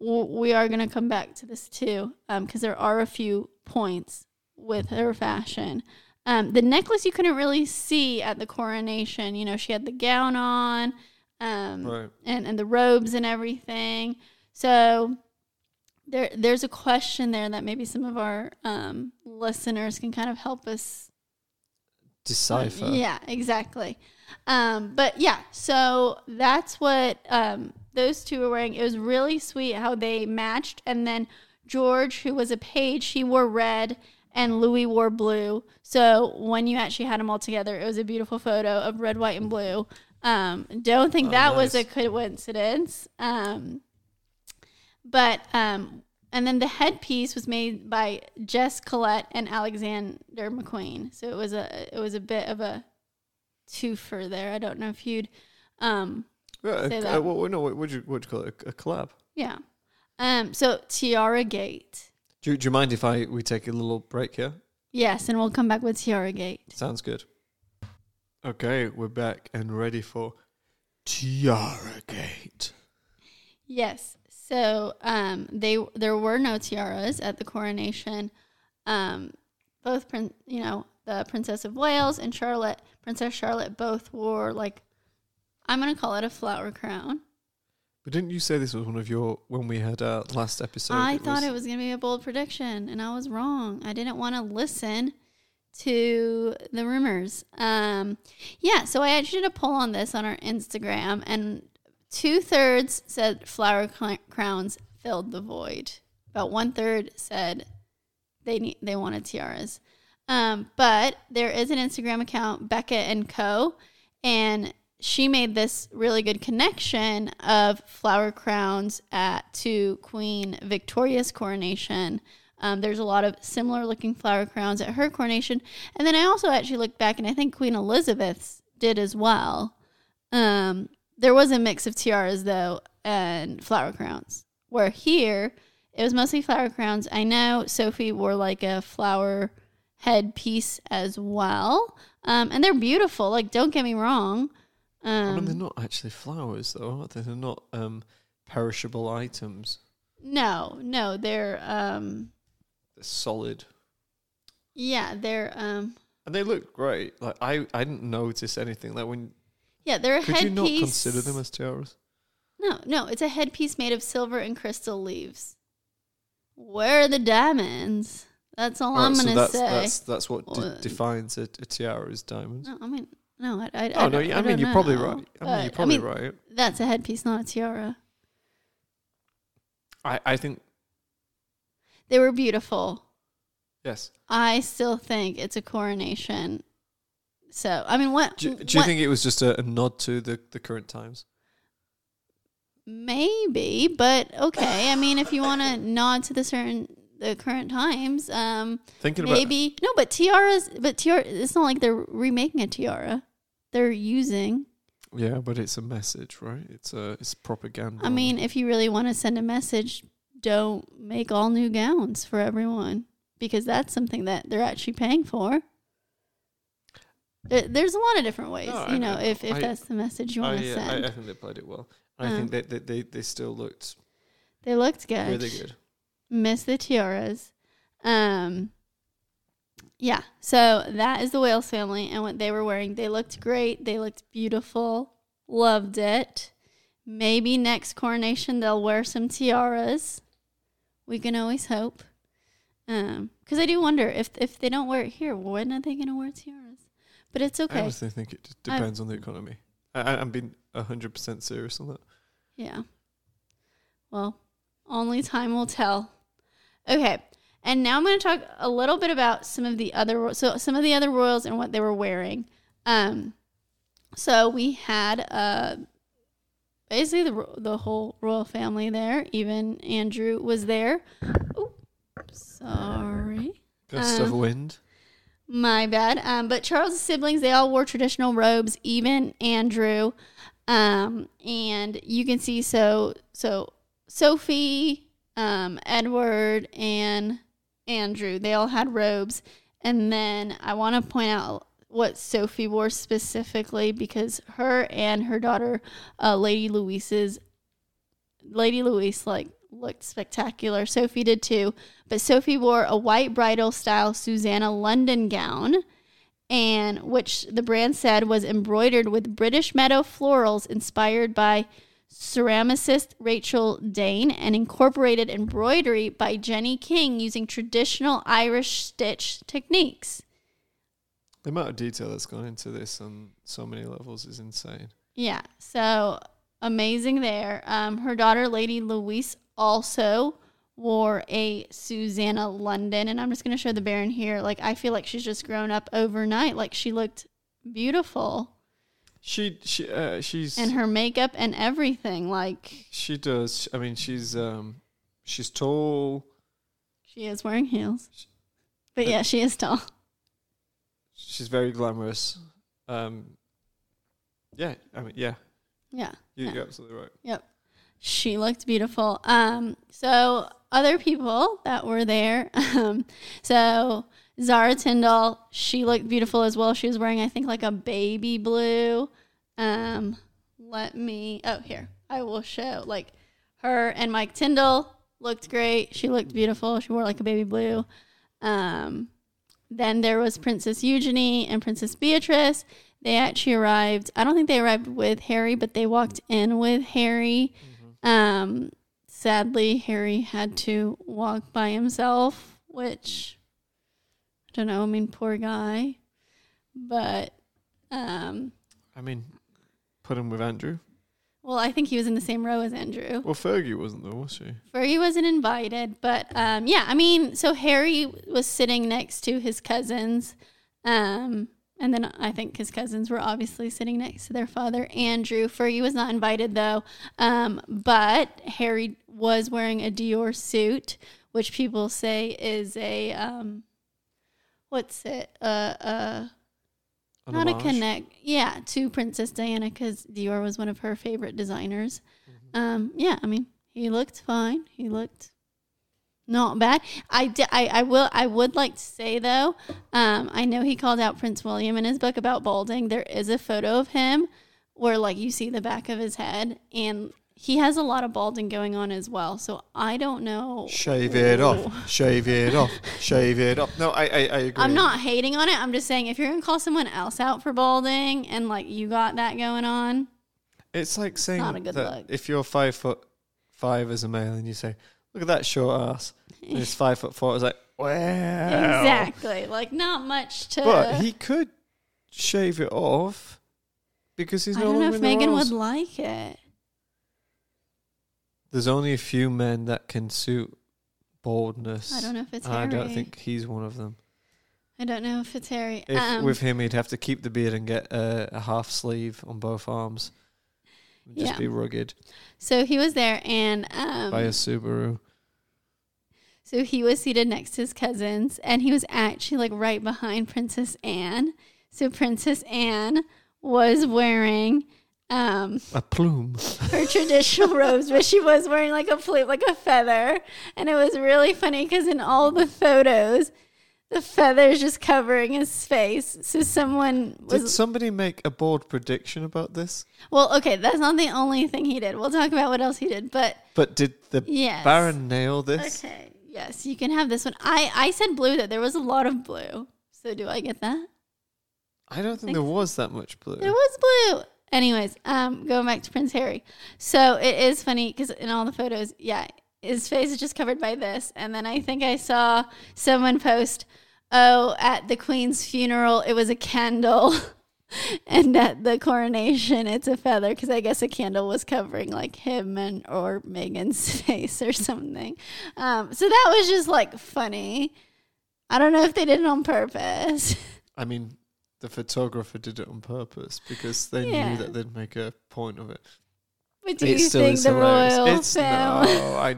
we are going to come back to this too, because there are a few points with her fashion. Um, the necklace you couldn't really see at the coronation. You know, she had the gown on, um, Right. and and the robes and everything. So there there's a question there that maybe some of our um, listeners can kind of help us Decipher. yeah, exactly. Um, but yeah, so that's what um, those two were wearing. It was really sweet how they matched. And then George, who was a page, he wore red and Louis wore blue. So when you actually had them all together, it was a beautiful photo of red, white, and blue. Um, don't think Oh, that was a coincidence. Um, but um, and then the headpiece was made by Jess Collett and Alexander McQueen. So it was a it was a bit of a twofer there. I don't know if you'd um Yeah, Say uh, that. what, no, what would you what you call it? A, a collab. yeah. Um so Tiara Gate. Do, you- do you mind if I we take a little break here? Yes, and we'll come back with Tiara Gate. Sounds good. Okay, we're back and ready for Tiara Gate. Yes. So um, they there were no tiaras at the coronation. Um, both, prin- you know, the Princess of Wales and Charlotte, Princess Charlotte, both wore like I'm gonna call it a flower crown. But didn't you say this was one of your when we had our last episode? I thought it was gonna be a bold prediction, and I was wrong. I didn't want to listen to the rumors. Um, yeah, so I actually did a poll on this on our Instagram, and two thirds said flower cl- crowns filled the void. About one third said they need they wanted tiaras. Um, but there is an Instagram account, Becca and Co. And she made this really good connection of flower crowns at to Queen Victoria's coronation. Um, there's a lot of similar looking flower crowns at her coronation. And then I also actually looked back and I think Queen Elizabeth's did as well. Um, there was a mix of tiaras though and flower crowns. Where here it was mostly flower crowns. I know Sophie wore like a flower headpiece as well. Um, and they're beautiful. Like, don't get me wrong. I mean, they're Um, not actually flowers, though, are they? They're not um, perishable items. no, no, they're um, They're solid, yeah, they're um, and they look great. Like I, I didn't notice anything. Like when yeah, they're a headpiece. could you headpiece. not consider them as tiaras? No, no, it's a headpiece made of silver and crystal leaves. Where are the diamonds? That's all I'm Alright, gonna that's, say. That's that's what Well, defines a, a tiara is diamonds. no, I mean, no, I, I, oh I no, I, I mean you're probably right. I mean you're probably mean, right. That's a headpiece, not a tiara. I, I think They were beautiful. yes. I still think it's a coronation. So, I mean, what? Do, do you think it was just a, a nod to the, the current times? Maybe, but okay. I mean, if you want to nod to the certain the current times, um, Thinking about maybe no. But tiaras, but tiara. It's not like they're remaking a tiara. They're using. yeah, but it's a message, right? It's a it's propaganda. I mean, if you really want to send a message, don't make all new gowns for everyone because that's something that they're actually paying for. There's a lot of different ways, No, you know, if, if I- that's the message you want to send. I, I think they played it well. I Um, think that they, they they still looked they looked good. really good. miss the tiaras. Um, yeah, so that is the Wales family and what they were wearing. They looked great. They looked beautiful. Loved it. Maybe next coronation they'll wear some tiaras. We can always hope. Um, because I do wonder if if they don't wear it here, when are they gonna wear tiaras? But it's okay. I honestly think it just I- depends on the economy. I, I, I'm being hundred percent serious on that. Yeah. Well, only time will tell. Okay. And now I'm going to talk a little bit about some of the other so some of the other royals and what they were wearing. Um so we had uh basically the the whole royal family there. Even Andrew was there. Oh, sorry. Gust of Um, wind. My bad. Um, but Charles' siblings, they all wore traditional robes, even Andrew. Um, and you can see so so Sophie, um, Edward, and Andrew, they all had robes. And then I want to point out what Sophie wore specifically because her and her daughter, uh, Lady Louise's Lady Louise, like looked spectacular. Sophie did too. But Sophie wore a white bridal style Suzannah London gown, and which the brand said was embroidered with British meadow florals inspired by ceramicist Rachel Dane and incorporated embroidery by Jenny King using traditional Irish stitch techniques. The amount of detail that's gone into this on so many levels is insane. Yeah, so amazing there. Um, her daughter, Lady Louise, also wore a Suzannah London, and I'm just gonna show the Baron here. Like I feel like she's just grown up overnight. Like she looked beautiful, She she uh, she's and her makeup and everything. Like she does. I mean, she's um she's tall. she is wearing heels, but yeah, she is tall. She's very glamorous. Um, yeah, I mean, yeah, Yeah. you, Yeah. you're absolutely right. Yep. She looked beautiful. Um, so other people that were there. Um, so Zara Tindall, she looked beautiful as well. She was wearing, I think, like a baby blue. Um, let me. Oh, here I will show. Like her and Mike Tindall looked great. She looked beautiful. She wore like a baby blue. Um, then there was Princess Eugenie and Princess Beatrice. They actually arrived. I don't think they arrived with Harry, but they walked in with Harry. Um, sadly, Harry had to walk by himself, which I don't know. I mean, poor guy. But um, I mean, put him with Andrew. well, I think he was in the same row as Andrew. Well, Fergie wasn't though, was she? Fergie wasn't invited, but um, yeah, I mean, so Harry was sitting next to his cousins, um, and then I think his cousins were obviously sitting next to their father, Andrew. Fergie was not invited though, um, but Harry was wearing a Dior suit, which people say is a um, what's it? Uh, uh, An not a connect, yeah, to Princess Diana because Dior was one of her favorite designers. Mm-hmm. Um, yeah, I mean, he looked fine. He looked not bad. I, di- I, I will. I would like to say though, um, I know he called out Prince William in his book about balding. There is a photo of him where like you see the back of his head, and he has a lot of balding going on as well. So I don't know. Shave it off. Shave it off. Shave it off. No, I, I, I agree. I'm not hating on it. I'm just saying if you're gonna call someone else out for balding and like you got that going on, It's like saying not a good that look. if you're five foot five as a male and you say, "Look at that short ass," and it's five foot four. It's like, wow. exactly. Like not much to. But he could shave it off because he's I no don't know if Meghan would like it. There's only a few men that can suit baldness. I don't know if it's I don't think he's one of them. I don't know if it's Harry. If um, with him, he'd have to keep the beard and get a, a half sleeve on both arms. Just Yeah. be rugged. so he was there, and um, Buy a Subaru. so he was seated next to his cousins, and he was actually like right behind Princess Anne. So Princess Anne was wearing um A plume. her traditional robes, but she was wearing like a plume like a feather. And it was really funny because in all the photos, the feather's just covering his face. So someone Did somebody make a bold prediction about this? well, okay, that's not the only thing he did. We'll talk about what else he did, but But did the yes. Baron nail this? Okay, yes, you can have this one. I, I said blue, that there was a lot of blue. So do I get that? I don't think Think there was that much blue. There was blue. Anyways, um, going back to Prince Harry. So it is funny because in all the photos, yeah, his face is just covered by this. And then I think I saw someone post, oh, at the Queen's funeral, it was a candle. and at the coronation, it's a feather because I guess a candle was covering like him and or Meghan's face or something. Um, so that was just like funny. I don't know if they did it on purpose. I mean, the photographer did it on purpose because they Yeah. knew that they'd make a point of it. But do it you think the hilarious. royal It's family? no, I.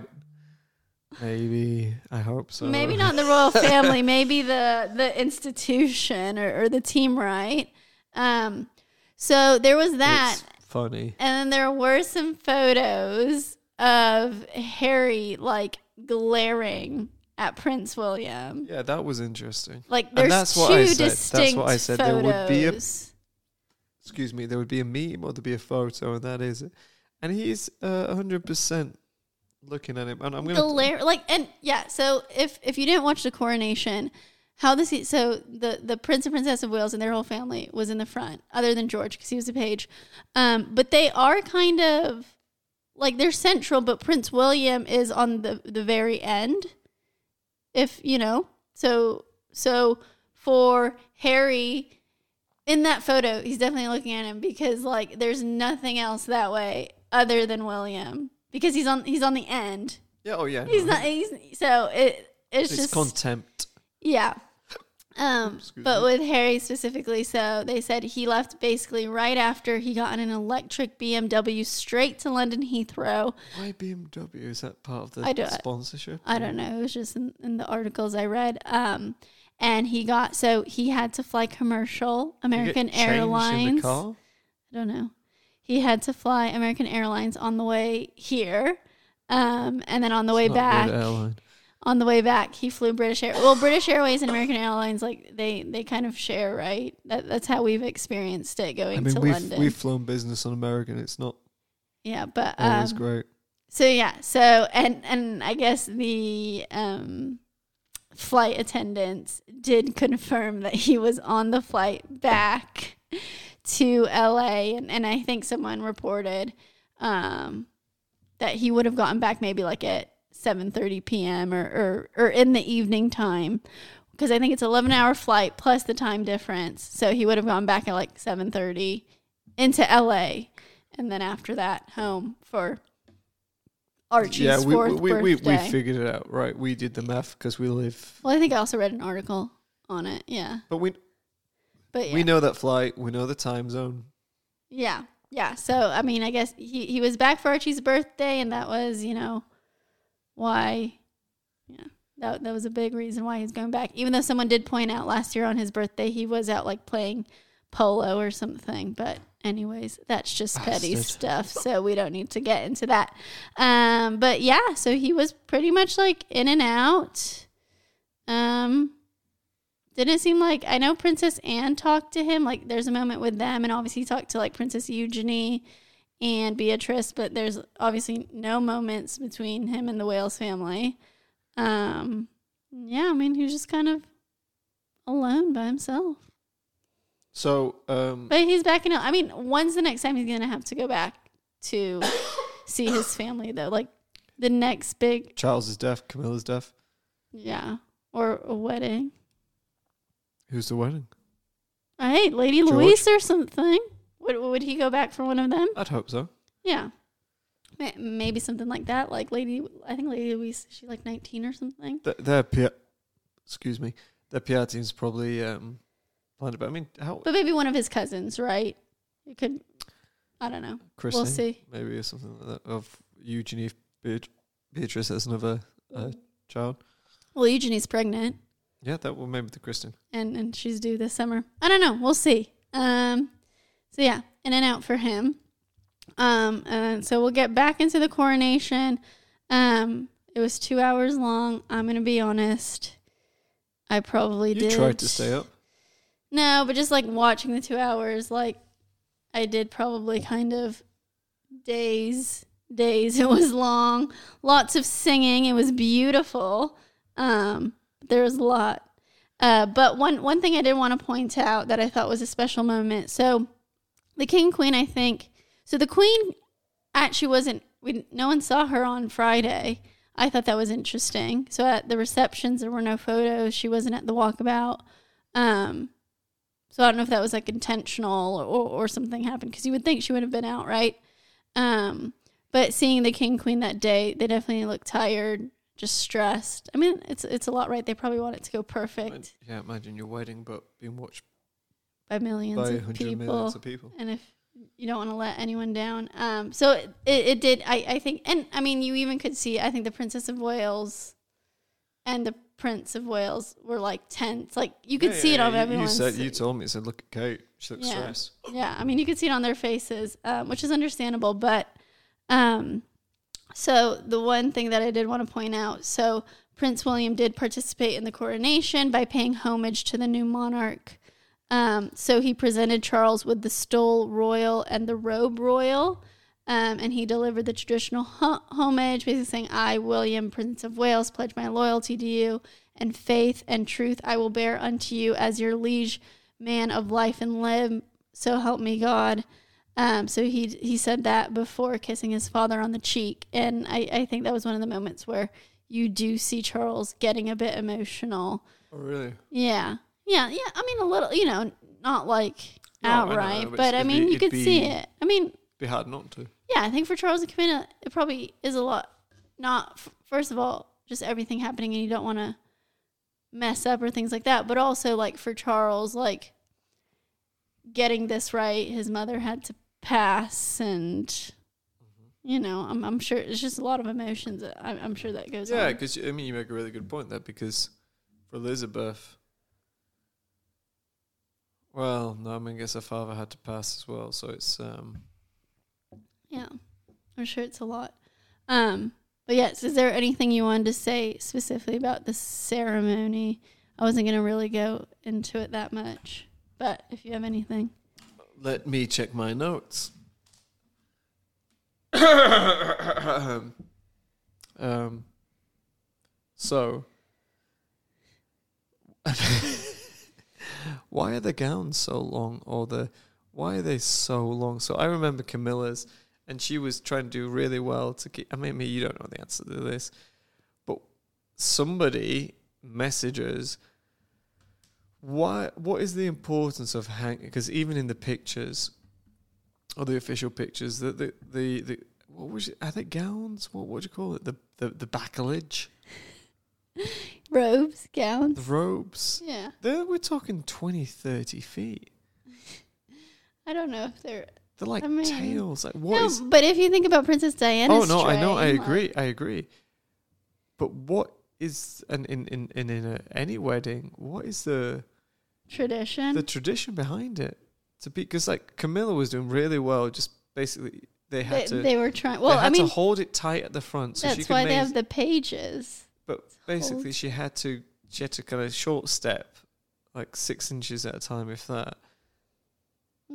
Maybe I hope so. Maybe not the royal family, maybe the the institution or, or the team, right? Um, so there was that, It's funny. and then there were some photos of Harry like glaring at Prince William. Yeah, that was interesting. Like there's that's two what I said. distinct That's what I said. There would be a- photos. Excuse me. There would be a meme or there'd be a photo, and that is it. And he's uh, hundred percent looking at him, and I'm gonna. Like and yeah. So if if you didn't watch the coronation, how this so the the Prince and Princess of Wales and their whole family was in the front, other than George because he was a page. Um, but they are kind of like they're central, but Prince William is on the the very end. If you know, so so for Harry. In that photo, he's definitely looking at him because like there's nothing else that way other than William because he's on he's on the end. yeah. Oh yeah. He's no, not. He's so it. It's, It's just contempt. yeah. Um, Excuse but me. with Harry specifically, so they said he left basically right after he got in an electric BMW straight to London Heathrow. Why BMW? Is that part of the I don't- sponsorship? I don't know. It was just in, in the articles I read. Um, and he got so he had to fly commercial American Airlines. I don't know. He had to fly American Airlines on the way here, um, and then on the way It's a back. On the way back he flew british air well british airways and american airlines like they they kind of share right that, that's how we've experienced it going I mean, to we've london we've flown business on American. It's not yeah but always um, great. so yeah so and and i guess the um flight attendants did confirm that he was on the flight back to la and, and i think someone reported um that he would have gotten back maybe like at 7:30 p.m. or, or or in the evening time because I think it's 11 hour flight plus the time difference. So he would have gone back at like 7:30 into LA and then after that home for Archie's yeah, we fourth we, we, we birthday. we figured it out, right? We did the math because we live, well, I think I also read an article on it. Yeah. but we But yeah. we know that flight. We know the time zone. Yeah. Yeah. So, I mean, I guess he, he was back for Archie's birthday, and that was, you know, why, yeah, that, that was a big reason why he's going back. Even though someone did point out last year on his birthday, he was out like playing polo or something. But, anyways, that's just petty Bastard. stuff. So, we don't need to get into that. Um, but yeah, so he was pretty much like in and out. Um, didn't seem like I know Princess Anne talked to him. Like there's a moment with them, and obviously he talked to like Princess Eugenie and Beatrice, but there's obviously no moments between him and the Wales family. Um, yeah, I mean he was just kind of alone by himself. So, um, But he's back in. I mean, when's the next time he's gonna have to go back to see his family though? Like the next big, Charles is deaf, Camilla's deaf. yeah, or a wedding. Who's the wedding? Right, Lady George? Louise or something. Would would he go back for one of them? I'd hope so. Yeah, maybe something like that. Like Lady, I think Lady Louise, is she like nineteen or something. Th- their PR, excuse me, their PR team's probably um, planned. But I mean, how But maybe one of his cousins, right? It could. I don't know. Christine, We'll see. maybe or something like that. Of Eugenie Beat- Beatrice as another uh, child. Well, Eugenie's pregnant, Yeah, that will maybe the Kristen. and and she's due this summer. I don't know. We'll see. Um. So yeah, in and out for him. Um. And so we'll get back into the coronation. Um. It was two hours long. I'm gonna be honest. I probably did. You did. tried to stay up. No, but just like watching the two hours, like I did probably kind of days, days. It was long, lots of singing. It was beautiful. Um, there was a lot. Uh, but one one thing I did want to point out that I thought was a special moment. So the king queen, I think. So the queen actually wasn't. We no one saw her on Friday. I thought that was interesting. So at the receptions, there were no photos. She wasn't at the walkabout. Um, so I don't know if that was like intentional or, or, something happened because you would think she would have been out, right? Um, but seeing the king queen that day, they definitely looked tired, just stressed. I mean, it's it's a lot, right? They probably want it to go perfect yeah, imagine your wedding, but being watched by millions by of people. millions of people. And if you don't want to let anyone down. Um, so it, it, did. I, I think, and I mean, you even could see. I think the Princess of Wales and the Prince of Wales were like tense. Like you could Yeah, see it on you- everyone's. You said you told me. You said, "Look at Kate. She looks Yeah. stressed." Yeah, I mean, you could see it on their faces, um, which is understandable. But um, so the one thing that I did want to point out so Prince William did participate in the coronation by paying homage to the new monarch. Um, so he presented Charles with the stole royal and the robe royal. Um, and he delivered the traditional ho- homage, basically saying, I, William, Prince of Wales, pledge my loyalty to you, and faith and truth I will bear unto you as your liege man of life and limb. So help me God. Um, so he he said that before kissing his father on the cheek, and I, I think that was one of the moments where you do see Charles getting a bit emotional. Oh, really? Yeah, yeah, yeah. I mean, a little, you know, not like No, I know, outright, but but, I it'd mean, be- you could see be- it. I mean, Be hard not to. yeah, I think for Charles and Camilla, it probably is a lot. Not f- first of all, just everything happening, and you don't want to mess up or things like that. But also, like for Charles, like getting this right, his mother had to pass, and you know, I'm I'm sure it's just a lot of emotions. that I'm, I'm sure that goes Yeah, on. because I mean, you make a really good point there because for Elizabeth, well, no, I mean, I guess her father had to pass as well, so it's um, Yeah, I'm sure it's a lot. Um, but yes, is there anything you wanted to say specifically about the ceremony? I wasn't gonna really go into it that much, but if you have anything, let me check my notes. um, so, why are the gowns so long, or the why are they so long? So I remember Camilla's, and she was trying to do really well to keep. I mean, you don't know the answer to this, but somebody messages why what is the importance of hanging because even in the pictures or the official pictures the the the, the what was it are they gowns what would you call it the the, the backlage robes, the gowns, robes yeah. they're, we're talking 20 30 feet I don't know if they're they're like I mean, tails like what no, is? but if you think about Princess Diana, oh no i know i agree i agree but what is and in in in, in a, any wedding what is the tradition. the tradition behind it to be because like Camilla was doing really well. Just basically they had they, to they were trying. they Well, had I mean, to hold it tight at the front so she that's could why they have the pages. But basically, she had to she had to kind of short step, like six inches at a time, if that.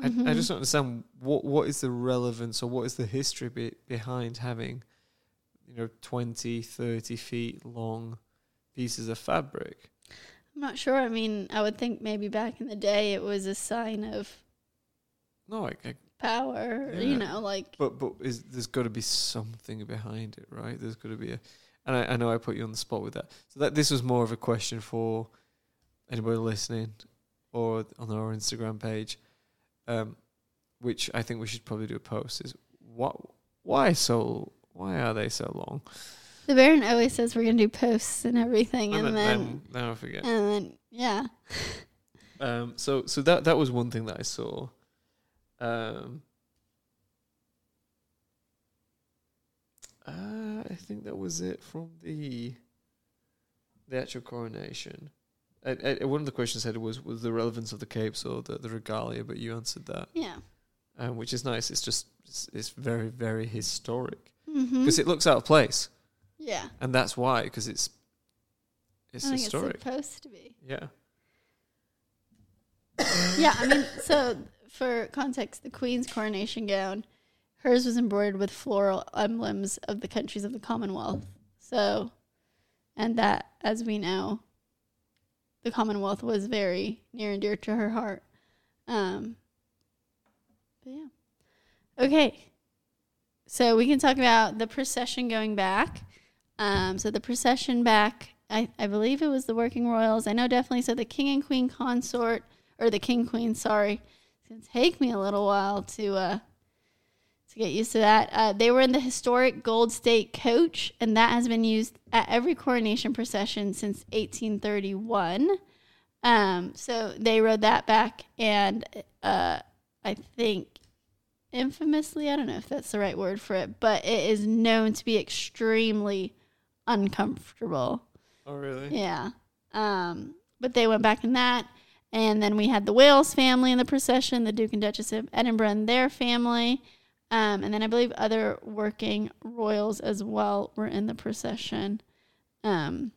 I, I Mhm. just don't understand what what is the relevance or what is the history be, behind having, you know, 20, 30 feet long pieces of fabric. I'm not sure. I mean, I would think maybe back in the day it was a sign of No, I, I power. Yeah. You know, like But but is there's got to be something behind it, right? There's got to be a, and I, I know I put you on the spot with that. So that this was more of a question for anybody listening, or on our Instagram page, um, which I think we should probably do a post. Is what why so why are they so long? the Baron always says we're gonna do posts and everything, and, then, then, then now I forget. and then yeah, Um, so so that that was one thing that I saw. Um, uh, I think that was it from the the actual coronation. I, I, one of the questions said was was the relevance of the capes or the, the regalia, but you answered that, yeah. um, which is nice. It's just it's, it's very very historic Mm-hmm. because it looks out of place, yeah, and that's why because it's it's historic. it's supposed to be. yeah. yeah, I mean, so for context, the Queen's coronation gown, hers was embroidered with floral emblems of the countries of the Commonwealth. So, and that, as we know, the Commonwealth was very near and dear to her heart. Um, but yeah. Okay. So we can talk about the procession going back. Um, so the procession back, I, I believe it was the working royals. I know definitely. So the king and queen consort, or the king queen, sorry. It's going to take me a little while to uh, get used to that. Uh, they were in the historic Gold State coach, and that has been used at every coronation procession since 1831. Um, so they rode that back, and uh, I think infamously, I don't know if that's the right word for it, but it is known to be extremely uncomfortable. Oh, really? Yeah. Um, but they went back in that. And then we had the Wales family in the procession, the Duke and Duchess of Edinburgh and their family. Um, and then I believe other working royals as well were in the procession. Um,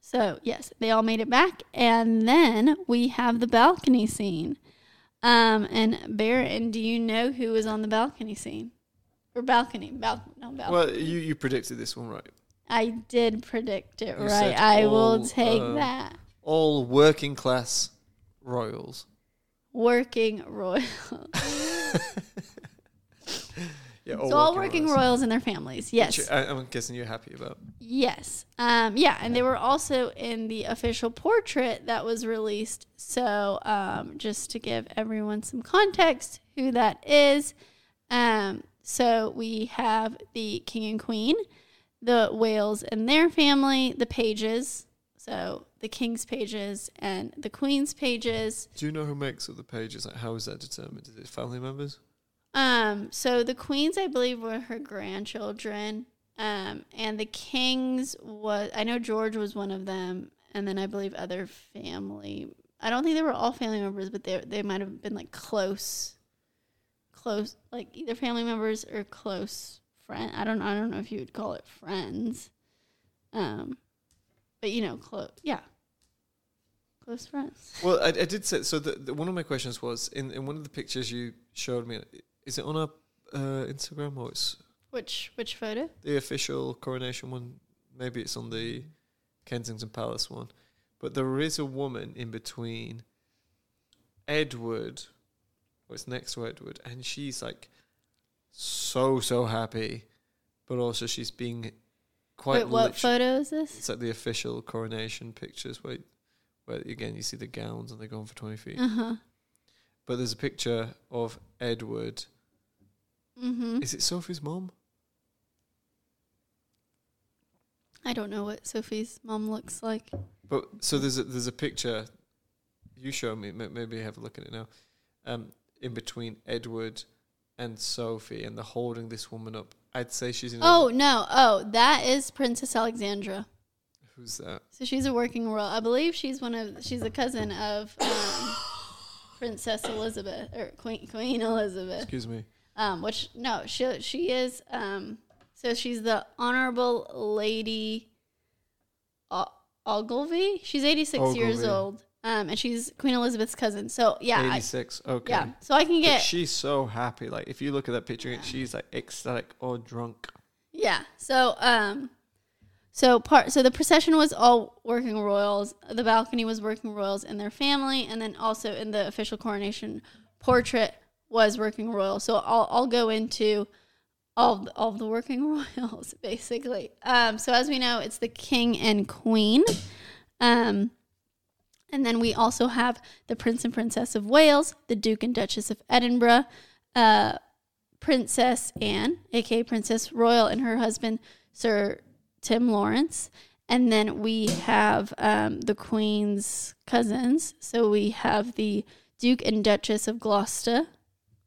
so, yes, they all made it back. And then we have the balcony scene. Um, and Barron, do you know who was on the balcony scene? Or balcony? Bal- no, balcony. Well, you, you predicted this one right. I did predict it You right. I will take um, that. All working class royals. Working royals. Yeah, so all working royals. royals and their families. Yes. I, I'm guessing you're happy about. Yes. Um, yeah, and they were also in the official portrait that was released. So um, just to give everyone some context, who that is. Um, so we have the king and queen, the Wales and their family, the pages. So the king's pages and the queen's pages. Do you know who makes up the pages? Like, how is that determined? Is it family members? Um, so the queens, I believe, were her grandchildren. Um, and the kings was I know George was one of them, and then I believe other family. I don't think they were all family members, but they they might have been like close, close, like either family members or close friend. I don't I don't know if you would call it friends. Um, but you know, close, yeah, close friends. Well, I, I did say so. The, the, one of my questions was in, in one of the pictures you showed me. Is it on our uh, Instagram or it's Which which photo? the official coronation one? Maybe it's on the Kensington Palace one. But there is a woman in between Edward, it's next to Edward, and she's like so so happy, but also she's being quite. Wait, what photo is this? It's like the official coronation pictures where, where again you see the gowns and they're going for twenty feet. Uh huh. But there's a picture of Edward. Mm-hmm. Is it Sophie's mom? I don't know what Sophie's mom looks like. But so there's a there's a picture. You show me. Maybe have a look at it now. Um, in between Edward and Sophie, and they're holding this woman up. I'd say she's in. Oh no! Oh, that is Princess Alexandra. who's that? So she's a working royal. I believe she's one of. She's a cousin of um, Princess Elizabeth or Queen Queen Elizabeth. Excuse me. Um, which no, she she is. Um, so she's the Honorable Lady O- Ogilvy. She's eighty six years old. Um, and she's Queen Elizabeth's cousin. So yeah, I, Eighty six. Okay. yeah. So I can But get she's so happy. Like if you look at that picture, she's like ecstatic or drunk. Yeah. So um so part so the procession was all working royals. The balcony was working royals and their family and then also in the official coronation portrait was working royal. So I'll I'll go into all the, all the working royals basically. Um so as we know it's the king and queen. Um and then we also have the Prince and Princess of Wales, the Duke and Duchess of Edinburgh, uh, Princess Anne, aka Princess Royal, and her husband, Sir Tim Laurence. And then we have um, the Queen's cousins. So we have the Duke and Duchess of Gloucester.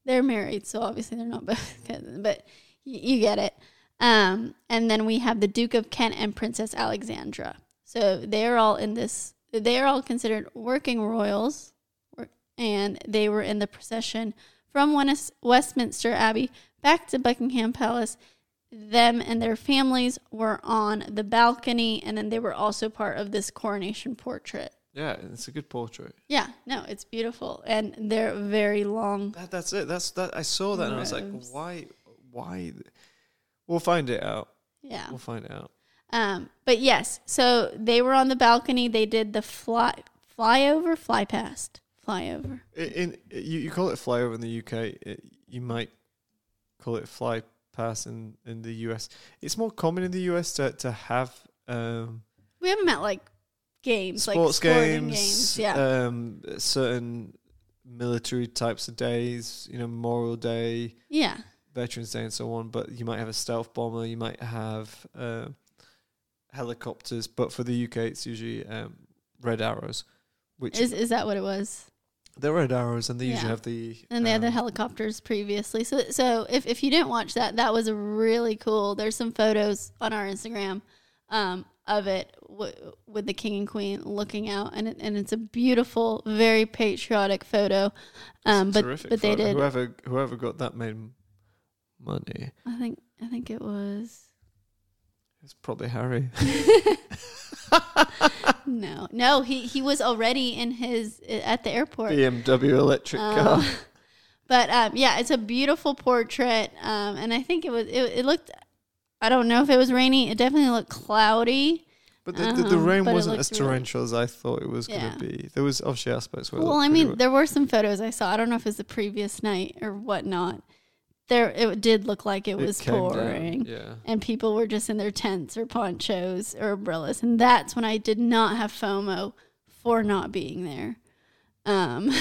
They're married, so obviously they're not both cousins, but y- you get it. Um, and then we have the Duke of Kent and Princess Alexandra. So they're all in this, they're all considered working royals, and they were in the procession from Westminster Abbey back to Buckingham Palace. Them and their families were on the balcony, and then they were also part of this coronation portrait. Yeah, it's a good portrait. Yeah, no, it's beautiful, and they're very long. That, that's it. That's that. I saw that and I was like, why? Why? We'll find it out. Yeah. We'll find it out. Um, but yes, so they were on the balcony. They did the fly flyover, fly past, flyover. In, in you, you call it flyover in the UK. It, you might call it fly pass in, in the US. It's more common in the US to to have um, We have them at like games, sports like games, games. Yeah, um, certain military types of days. You know, Memorial Day, yeah, Veterans Day, and so on. But you might have a stealth bomber. You might have uh, helicopters. But for the UK, it's usually um, red arrows, which is is that what it was? The Red Arrows, and they usually have the And they had the um, helicopters previously. So, so if, if you didn't watch that, that was really cool. There's some photos on our Instagram um, of it w- with the king and queen looking out, and it, and it's a beautiful, very patriotic photo. Um, but terrific but they photo. did. Whoever whoever got that made money. I think I think it was It's probably Harry. no, no. He he was already in his at the airport. BMW electric Um, car. but um, yeah, it's a beautiful portrait, um, and I think it was it, it looked. I don't know if it was rainy. It definitely looked cloudy. But the, the, the um, rain but it wasn't looked as really- torrential as I thought it was Yeah. going to be. There was obviously aspects where. it Well, looked I pretty mean, wet. there were some photos I saw. I don't know if it was the previous night or whatnot. There, it did look like it, was came down, pouring, Yeah. and people were just in their tents or ponchos or umbrellas, and that's when I did not have FOMO for not being there. Um,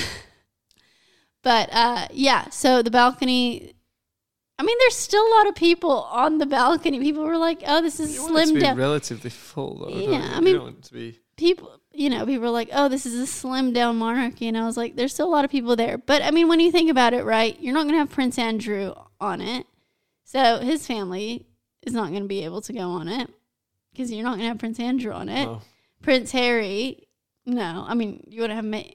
but uh, yeah, so the balcony. I mean, there's still a lot of people on the balcony. People were like, "Oh, this is You want it to slim down." relatively full, though. Yeah, you? I mean- don't want to be. people you know people were like oh this is a slim down monarchy and i was like there's still a lot of people there but i mean when you think about it right you're not going to have prince andrew on it so his family is not going to be able to go on it because you're not going to have prince andrew on it prince harry no i mean you would have Ma-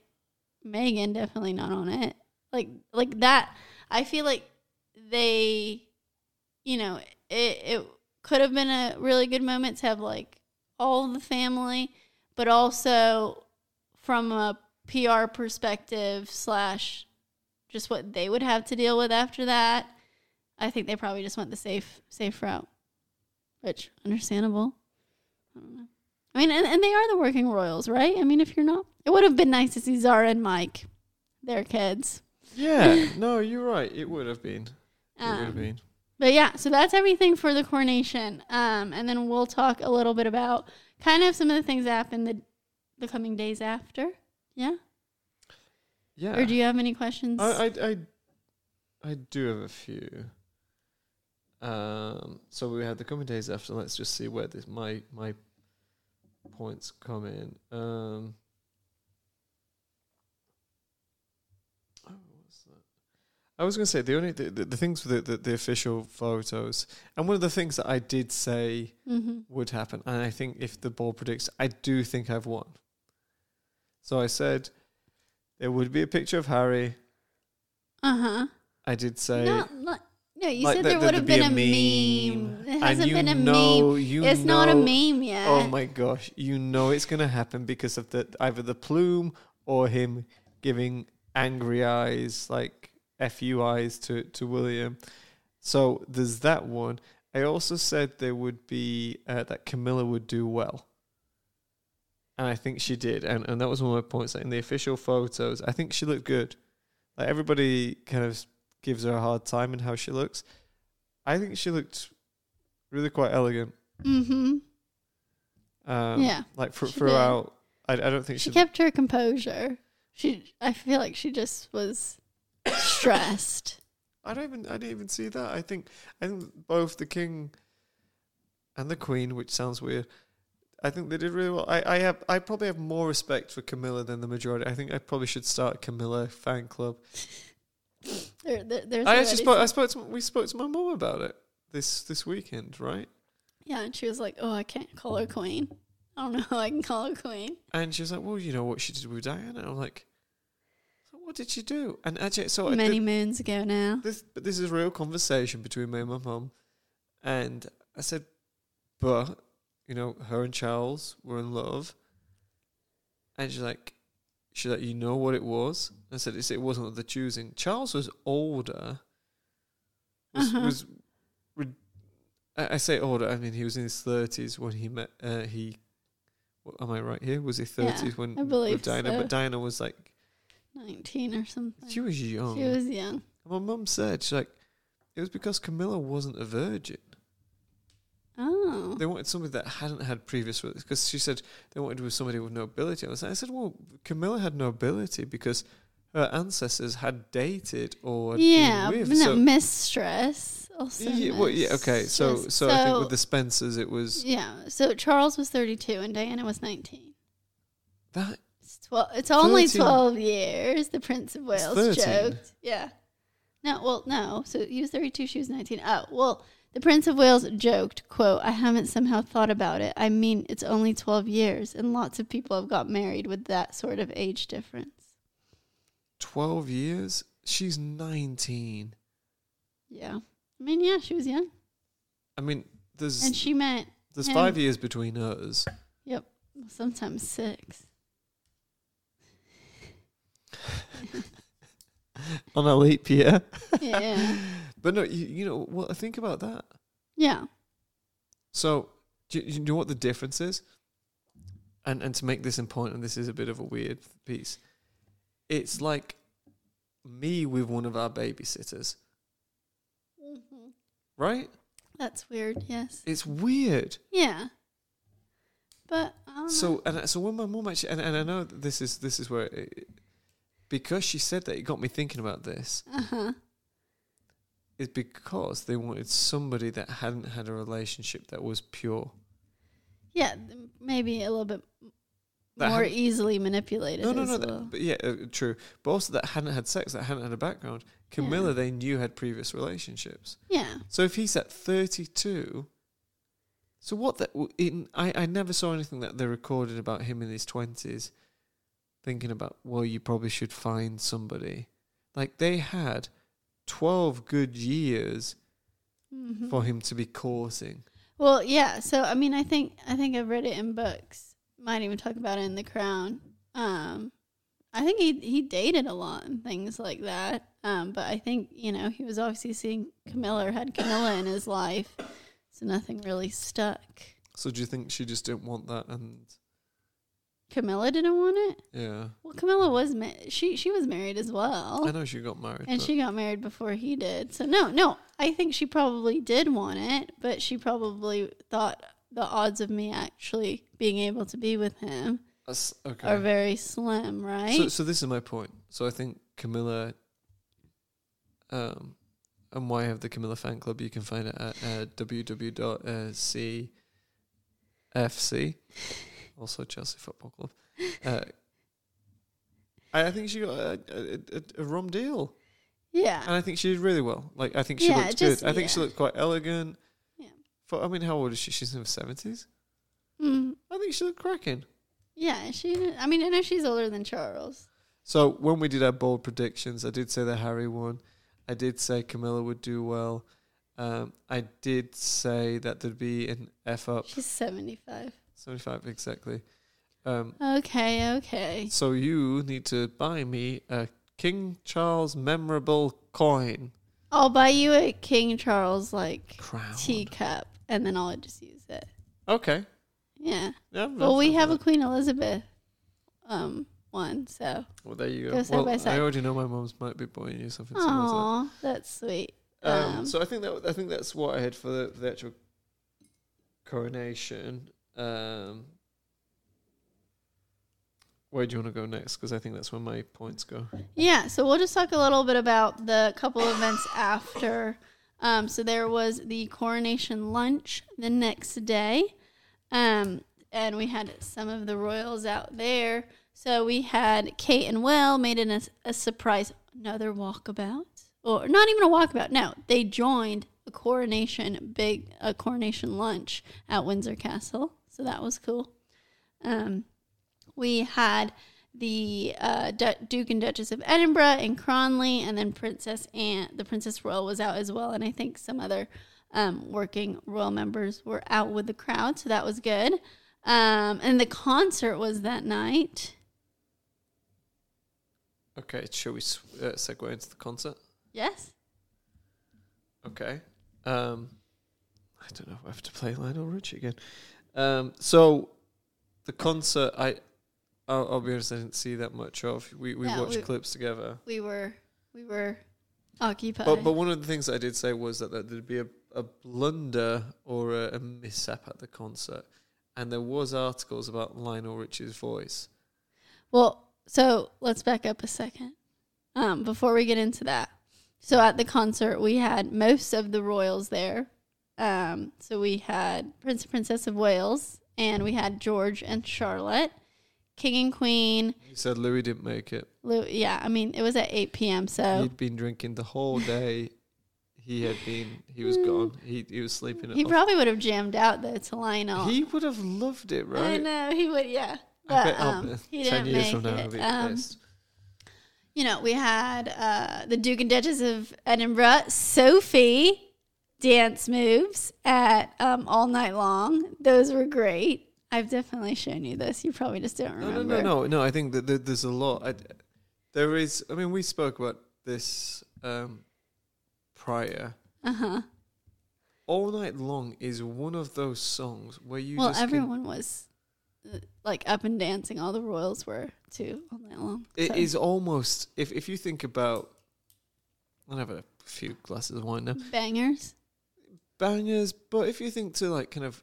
meghan definitely not on it like like that i feel like they you know it, it could have been a really good moment to have like all the family but also from a pr perspective slash just what they would have to deal with after that i think they probably just went the safe safe route which understandable i don't know i mean and, and they are the working royals right i mean if you're not it would have been nice to see zara and mike their kids Yeah. no, you're right. It would have been. Have Um. But yeah, so that's everything for the coronation. Um, and then we'll talk a little bit about kind of some of the things that happened the the coming days after. Yeah. Yeah. Or do you have any questions? I, I, I, I do have a few. Um, so we had the coming days after. Let's just see where this my my points come in. Um, oh, what's that? I was going to say the only the, the, the things with the, the official photos, and one of the things that I did say mm-hmm. would happen, and I think if the ball predicts, I do think I've won. So I said there would be a picture of Harry. Uh huh. I did say. No, no, no, you Like said there would have been a meme. meme. It hasn't been a know, meme. you It's know, not a meme yet. Oh my gosh, you know it's going to happen because of the either the plume or him giving angry eyes, like fu eyes to to William. So there's that one. I also said there would be uh, that Camilla would do well, and I think she did, and and that was one of my points. Like in the official photos, I think she looked good. Like everybody kind of gives her a hard time in how she looks. I think she looked really quite elegant. Mm-hmm. Um, Yeah, like did. throughout. I, I don't think She she. kept her composure. She, I feel like she just was stressed. I don't even. I didn't even see that. I think. I think both the king and the queen, which sounds weird. I think they did really well. I, I have. I probably have more respect for Camilla than the majority. I think I probably should start a Camilla fan club. There, there, there's I actually spoke. I spoke to. We spoke to my mom about it this this weekend, right? yeah, and she was like, "Oh, I can't call her queen. I don't know how I can call her queen." And she was like, "Well, you know what she did with Diana." I'm like, "So what did she do?" And actually, so Many did- moons ago now. this but this is a real conversation between me and my mum and I said but you know her and Charles were in love and she's like she's like you know what it was I said it wasn't the choosing Charles was older was, Uh-huh. was re- I, I say older I mean he was in his 30s when he met uh, he what, am I right here was he 30s Yeah, when with Diana so. but Diana was like Nineteen or something. she was young She was young. my mum said, she's like, it was because Camilla wasn't a virgin. Oh, They wanted somebody that hadn't had previous, because she said they wanted with somebody with nobility. I was like, I said, well, Camilla had nobility because her ancestors had dated or yeah, been with. no, so, mistress. Also, yeah, well, yeah, okay. So, mistress. so, I think with the Spencers, it was yeah. So Charles was thirty-two and Diana was nineteen. that. It's Twelve. It's only 13. twelve years. The Prince of Wales 13. joked. Yeah. No, well, no. So he was thirty-two. She was nineteen. Oh, well. The Prince of Wales joked, "quote I haven't somehow thought about it. I mean, it's only twelve years, and lots of people have got married with that sort of age difference." 12 years? She's 19. Yeah. I mean, yeah, she was young, I mean, there's and she met. there's him. five years between us. Yep. Sometimes six. On a leap year. Yeah. But no, you, you know, well, I think about that. yeah. So, do you, you know what the difference is? And and to make this important, this is a bit of a weird piece. It's like me with one of our babysitters, mm-hmm. right? That's weird. Yes. It's weird. Yeah. But I don't know. So and so when my mum actually and, and I know this is this is where it, because she said that it got me thinking about this Uh huh. is because they wanted somebody that hadn't had a relationship that was pure. Yeah, maybe a little bit That more easily manipulated. No, no, no. well. That, but yeah, uh, true. But also that hadn't had sex, that hadn't had a background. Camilla, Yeah. they knew had previous relationships. yeah. So if he's at thirty-two, so what? That in I I never saw anything that they recorded about him in his twenties, thinking about well, you probably should find somebody. Like they had twelve good years Mhm. for him to be courting. Well, yeah. So I mean, I think I think I've read it in books. Might even talk about it in The Crown. Um, I think he he dated a lot and things like that. Um, but I think you know he was obviously seeing Camilla or had Camilla in his life, so nothing really stuck. So do you think she just didn't want that? And Camilla didn't want it. yeah, Well, Camilla was ma- she she was married as well. I know she got married. And but- she got married before he did. So no, no, I think she probably did want it, but she probably thought the odds of me actually being able to be with him That's- okay. are very slim, right? So, so this is my point. So I think Camilla, um, and why I have the Camilla fan club. You can find it at uh, www.cfc, also Chelsea Football Club. Uh, I I think she got a, a, a, a rum deal, yeah. and I think she did really well. Like I think she Yeah, looked just- good. I think she looked quite elegant. Yeah. For I mean, how old is she? She's in her seventies. Mm, I think she looked cracking. yeah, she I mean, I know she's older than Charles. So when we did our bold predictions, I did say that Harry won. I did say Camilla would do well. Um, I did say that there'd be an F up She's seventy five exactly. Um, Okay, okay. so you need to buy me a King Charles memorable coin I'll buy you a King Charles like crown. teacup and then I'll just use it. Okay. Yeah. Yeah. Well, we have a Queen Elizabeth um one, so. Well, there you go go. side well, by I already know my mum's might be buying you something similar to that. Aw, that's sweet. Um, Um, so I think that I think that's what I had for the, the actual coronation. Um, where do you want to go next? Because I think that's where my points go. Yeah, so we'll just talk a little bit about the couple events after. Um, so there was the coronation lunch the next day, um, and we had some of the royals out there. So we had Kate and Will made it a, a surprise another walkabout, or not even a walkabout. No, they joined a coronation big a coronation lunch at Windsor Castle. So that was cool. Um, we had the uh, Du- Duke and Duchess of Edinburgh and Cranleigh, and then Princess Anne, the Princess Royal was out as well, and I think some other um, working royal members were out with the crowd, so that was good. Um, and the concert was that night. Okay, shall we uh, segue into the concert? Yes. Okay. Um, I don't know if I have to play Lionel Richie again. Um, so the concert, I, I'll, I'll be honest, I didn't see that much of. We we Yeah, watched we- clips together. We were we were occupied. But but one of the things I did say was that, that there'd be a, a blunder or a, a mishap at the concert, and there was articles about Lionel Richie's voice. Well, so let's back up a second. Um, before we get into that. So at the concert we had most of the royals there. Um, so we had Prince and Princess of Wales and we had George and Charlotte. King and Queen. You said Louis didn't make it. Lou, yeah, I mean it was at eight p.m. So He'd been drinking the whole day. He had been. He was gone. He he was sleeping. he off. probably would have jammed out though to Lionel. He would have loved it, right? I know he would. Yeah, but I'll um, he didn't years make from now, it. Um, you know, we had uh, the Duke and Duchess of Edinburgh, Sophie, dance moves at um, all night long. Those were great. I've definitely shown you this. You probably just don't No, remember. no, no, no, no. I think that there- there's a lot. I, there is. I mean, we spoke about this um, prior. Uh huh. All night long is one of those songs where you Well, everyone was uh, like up and dancing. All the royals were too all night long. It So- is almost if if you think about. I'll have a few glasses of wine now. bangers. Bangers, but if you think to like kind of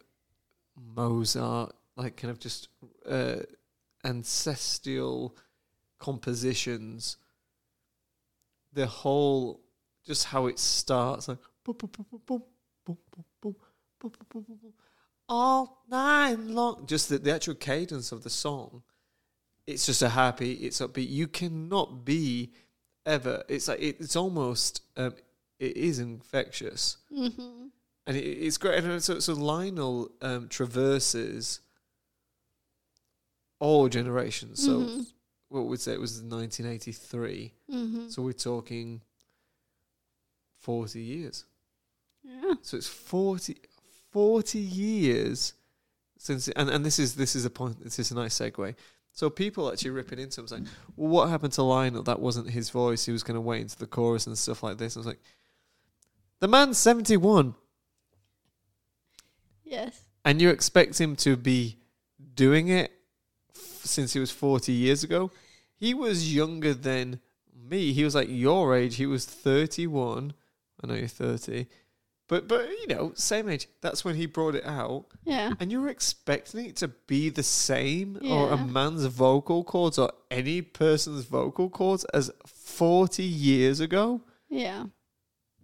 Mozart, like kind of just uh, ancestral compositions, the whole just how it starts like boom, boom, boom, boom, boom, boom, boom, boom, all night long. Just the, the actual cadence of the song, it's just a happy, it's upbeat. You cannot be ever. It's like it, it's almost um, it is infectious Mm-hmm. And it, it's great. And so, so Lionel um, traverses all generations. So Mhm. what would say it was 1983. Mm-hmm. So we're talking 40 years. Yeah. So it's 40, 40 years since, and, and this is this is a point. This is a nice segue. So people actually ripping into him saying, "Well, what happened to Lionel? That wasn't his voice. He was going to wait into the chorus and stuff like this." I was like, "The man's 71." Yes. and you expect him to be doing it f- since he was 40 years ago? He was younger than me. He was like your age. He was 31 i know you're 30 but but you know same age. That's when he brought it out. Yeah. and you're expecting it to be the same or a man's vocal cords or any person's vocal cords as 40 years ago? Yeah.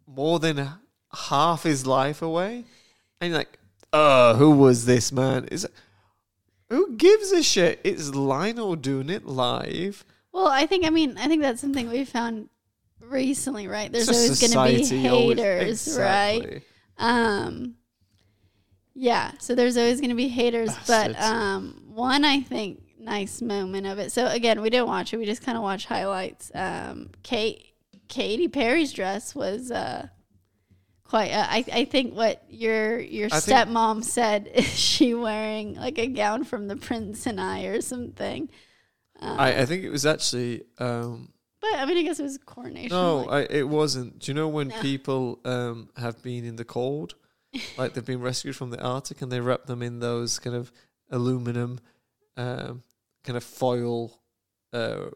more than half his life away, and you're like, uh, who was this man? Is who gives a shit? It's Lionel doing it live. Well, I think I mean I think that's something we found recently, right? There's always going to be society, always- haters, right? Um yeah, so there's always going to be haters, but um one I think nice moment of it. So again, we didn't watch it. We just kind of watched highlights. Um Kate Katy Perry's dress was uh quite uh, I I think what your your I think- stepmom said is she wearing like a gown from The Prince and I or something. Um, I, I think it was actually um, but I mean, I guess it was coronation. no, like- I, it wasn't. Do you know when No. people um, have been in the cold, like they've been rescued from the Arctic, and they wrap them in those kind of aluminum, um, kind of foil, uh,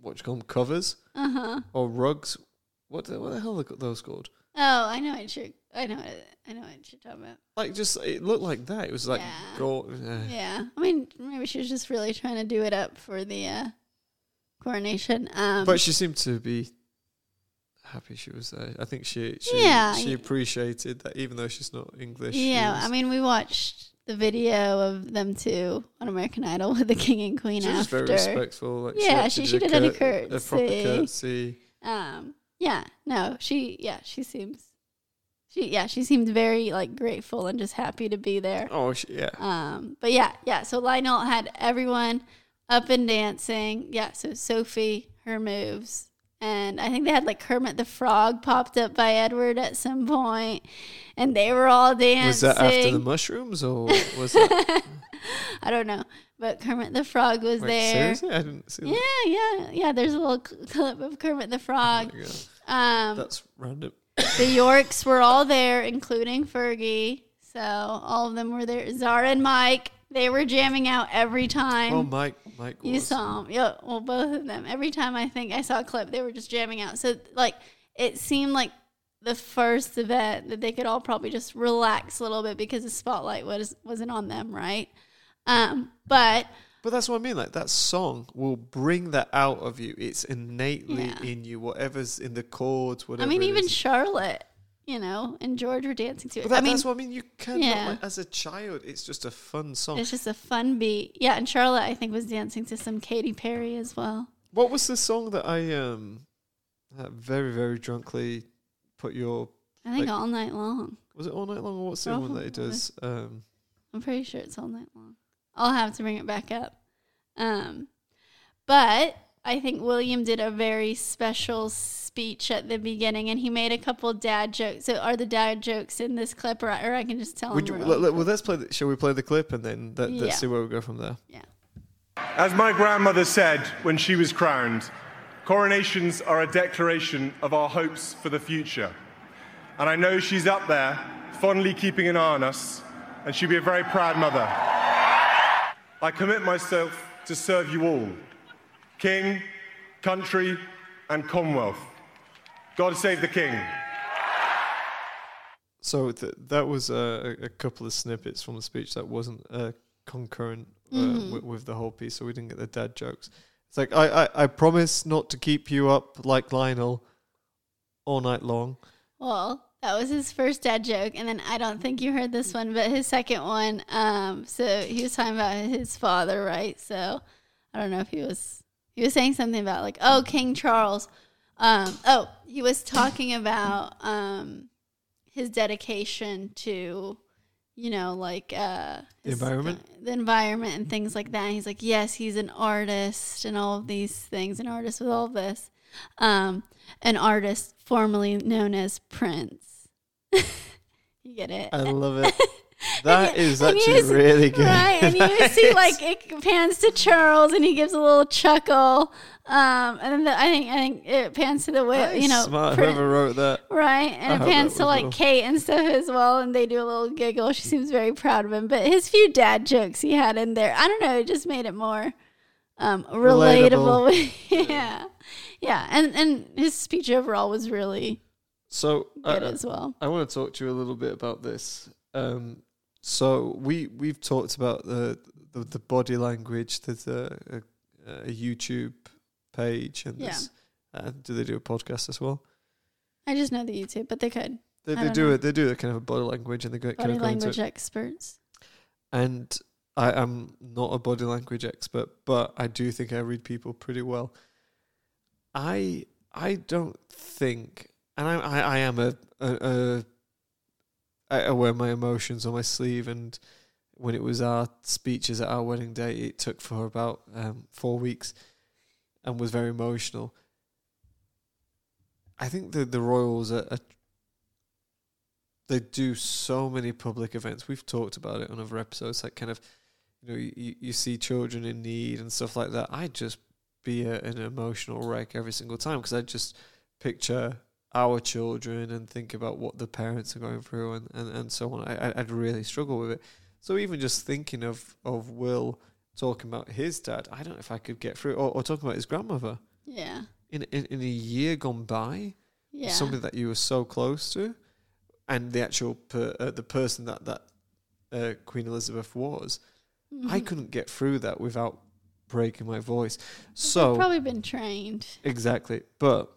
what you call them, covers uh huh. or rugs? What the, what the hell are those called? Oh, I know what you're. I know what. I know what you're talking about. Like just it looked like that. It was like Yeah. gold. uh, Yeah, I mean, maybe she was just really trying to do it up for the uh, coronation. Um, But she seemed to be happy she was there. I think she she Yeah, she appreciated that even though she's not English. yeah, I mean, we watched the video of them two on American Idol with the king and queen she was very respectful. Like Yeah, she- she a did a curt- a proper courtesy. Um, yeah, no, she, yeah, she seems, she, yeah, she seemed very like grateful and just happy to be there. Oh she, yeah. Um, but yeah, yeah. So Lionel had everyone up and dancing. Yeah. So Sophie, her moves, and I think they had like Kermit the Frog popped up by Edward at some point, and they were all dancing. Was that after the mushrooms or was that I don't know, but Kermit the Frog was wait, there. seriously? I didn't see Yeah, that. yeah, yeah. There's a little cl- clip of Kermit the Frog. There you go. Um, That's random. the Yorks were all there, including Fergie. So all of them were there. Zara and Mike, they were jamming out every time. Oh Mike Mike You was. saw them. Yeah, well, both of them. Every time I think I saw a clip, they were just jamming out. So, like, it seemed like the first event that they could all probably just relax a little bit because the spotlight was wasn't on them, right? Um, but But that's what I mean. Like that song will bring that out of you. It's innately Yeah. in you. Whatever's in the chords, whatever. I mean, even. Charlotte, you know, and George were dancing to it. But that, I mean, that's what I mean. You cannot, yeah. like, as a child, it's just a fun song. it's just a fun beat. Yeah, and Charlotte, I think, was dancing to some Katy Perry as well. What was the song that I um uh, very very drunkly put your I think Like- all night long. was it all night long or what's the one that he Probably. does? Um, I'm pretty sure it's all night long. I'll have to bring it back up. Um, but I think William did a very special speech at the beginning, and he made a couple dad jokes. So, are the dad jokes in this clip, or, or I can just tell would them? you, really let, let- well, let's play. The, shall we play the clip and then that, Yeah. let's see where we go from there? Yeah. As my grandmother said when she was crowned, coronations are a declaration of our hopes for the future. And I know she's up there, fondly keeping an eye on us, and she'll be a very proud mother. I commit myself to serve you all King, country, and Commonwealth. God save the King. So th- that was a, a couple of snippets from the speech that wasn't uh, concurrent uh, Mm-hmm. wi- with the whole piece, so we didn't get the dad jokes. It's like I, I, I promise not to keep you up like Lionel all night long. Well, that was his first dad joke, and then I don't think you heard this one, but his second one. Um, so he was talking about his father, right? So I don't know if he was he was saying something about like, oh, King Charles. Um, oh, he was talking about um his dedication to, you know, like uh The environment? the environment and things like that. And he's like, yes, he's an artist and all of these things, an artist with all this. Um, an artist formerly known as Prince. you get it? I love it. That you- is you actually really good. Right, and you see like it pans to Charles, and he gives a little chuckle. Um, and then the, I think I think it pans to the way you know, smart. Prin- Whoever wrote that. right, I and it pans to like. Kate and stuff as well, and they do a little giggle. She seems very proud of him, but his few dad jokes he had in there, I don't know, it just made it more um, relatable. yeah, yeah, and and his speech overall was really So good as well. I want to talk to you a little bit about this. Um, so we we've talked about the the, the body language. There's a, a, a YouTube page, and Yeah. uh, do they do a podcast as well? I just know the YouTube, but they could They, they know. it. They do a kind of a body language, and they go kind body of language experts. And I am not a body language expert, but I do think I read people pretty well. I I don't think, and I I, I am a, a, a I wear my emotions on my sleeve, and when it was our speeches at our wedding day, it took for about um, four weeks, and was very emotional. I think the the royals are, are they do so many public events. We've talked about it on other episodes, like kind of, you know, you, you see children in need and stuff like that. I just be a, an emotional wreck every single time because I just picture our children and think about what the parents are going through and, and, and so on. I, I- I'd really struggle with it. So even just thinking of, of Will talking about his dad, I don't know if I could get through, or, or talking about his grandmother Yeah, in, in, in a year gone by yeah, somebody that you were so close to, and the actual per, uh, the person that that uh, Queen Elizabeth was, I Mhm. couldn't get through that without breaking my voice. So probably been trained. exactly, but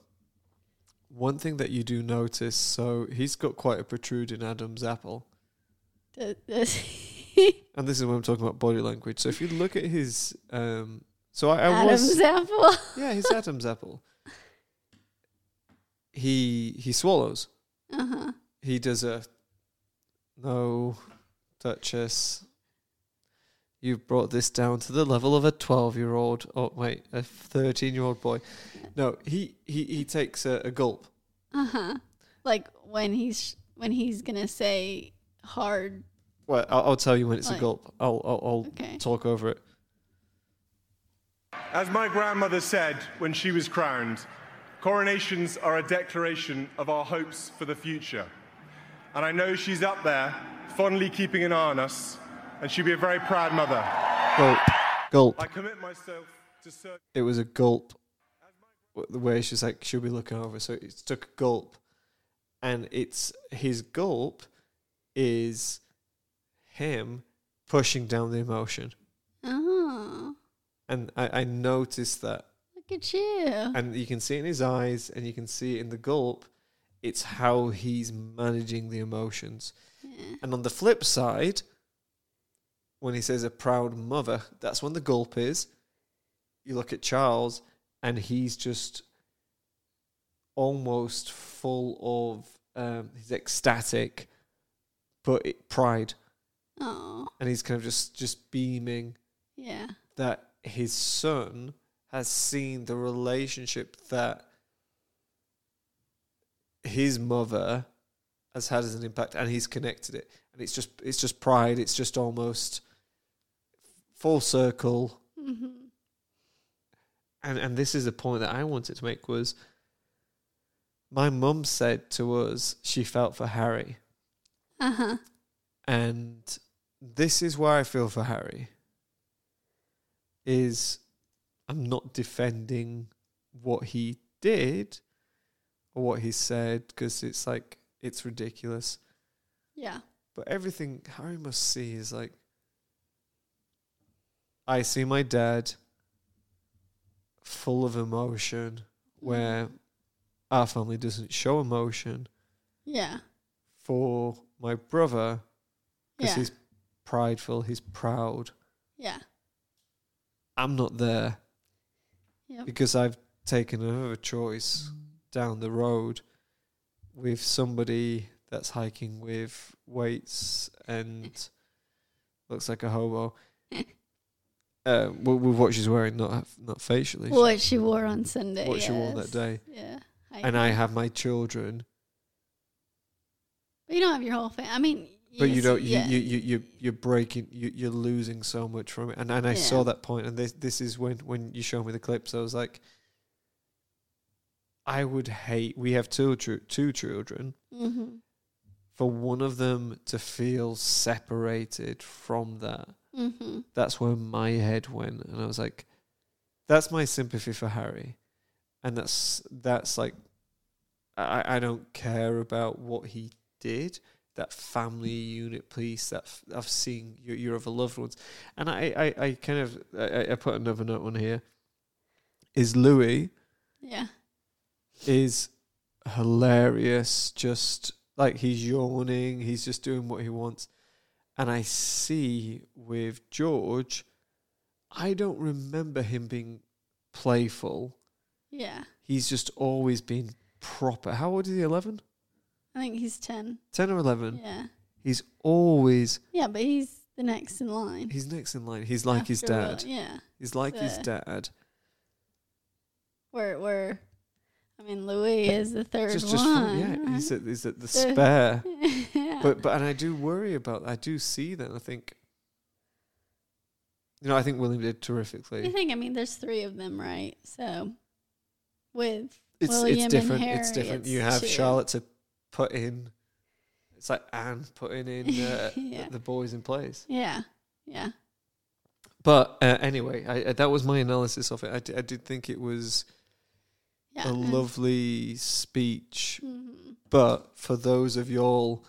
one thing that you do notice, so he's got quite a protruding Adam's apple, and this is when I'm talking about body language. So if you look at his, um, so I, I Adam's was apple. yeah, his Adam's apple. He he swallows. Uh huh. he does a no duchess you've brought this down to the level of a 12 year old oh wait a 13 year old boy no he he, he takes a, a gulp Uh huh. Like when he's when he's gonna say hard. well i'll, I'll tell you when it's a gulp i'll i'll, I'll Okay. talk over it As my grandmother said when she was crowned, coronations are a declaration of our hopes for the future. And I know she's up there, fondly keeping an eye on us, and she'd be a very proud mother. gulp gulp I commit myself to serve. it was a gulp the way she's like she'll be looking over so it took a gulp and it's his gulp is him pushing down the emotion Oh, and I, I noticed that look at you. and you can see it in his eyes and you can see it in the gulp It's how he's managing the emotions. Yeah. And on the flip side, when he says a proud mother, that's when the gulp is. You look at Charles, and he's just almost full of um, he's ecstatic, but it, pride, Oh, and he's kind of just just beaming yeah. that his son has seen the relationship that his mother has had as an impact and he's connected it and it's just it's just pride it's just almost full circle hmm and and this is the point that I wanted to make was my mum said to us she felt for Harry Uh huh. and this is why I feel for Harry is I'm not defending what he did or what he said because it's like it's ridiculous Yeah. but everything Harry must see is like I see my dad full of emotion where mm-hmm. our family doesn't show emotion Yeah. for my brother because Yeah. he's prideful, he's proud. Yeah. I'm not there Yep. because I've taken another choice mm. down the road with somebody that's hiking with weights and looks like a hobo. Uh, with with what she's wearing, not not facially, What she wore on Sunday. what she wore that day. Yeah. And I have my children, But you don't have your whole family. I mean, but you don't. You, yeah. you you you you're breaking. You you're losing so much from it. And and I Yeah. saw that point. And this this is when when you showed me the clips. I was like, I would hate. We have two tr- two children. Mhm. For one of them to feel separated from that, Mhm. that's where my head went, and I was like, that's my sympathy for Harry, and that's that's like, I I don't care about what he did. That family unit piece that f- I've seen your, your other loved ones, and I I, I kind of I, I put another note on here. Is Louis Yeah. is hilarious. Just like he's yawning, he's just doing what he wants. And I see with George, I don't remember him being playful. Yeah. He's just always been proper. How old is he? 11? I think he's 10. 10 or 11? Yeah. He's always, Yeah, but he's the next in line. he's next in line. He's like his After Will. dad. Yeah. He's like his Uh, dad. Where, where, I mean, Louis is the third Just, just, one. from, yeah, he's at, he's at the So- spare. yeah. But but and I do worry about I do see that I think you know I think William did I terrifically. think, I mean, there's three of them, right? So, with It's William it's and different. it's different. it's you have two. Charlotte to put in. It's like Anne putting in uh, Yeah. the boys in place. yeah, yeah, But uh, anyway, I, I, that was my analysis of it. I, d- I did think it was yeah. a lovely speech. hmm But for those of y'all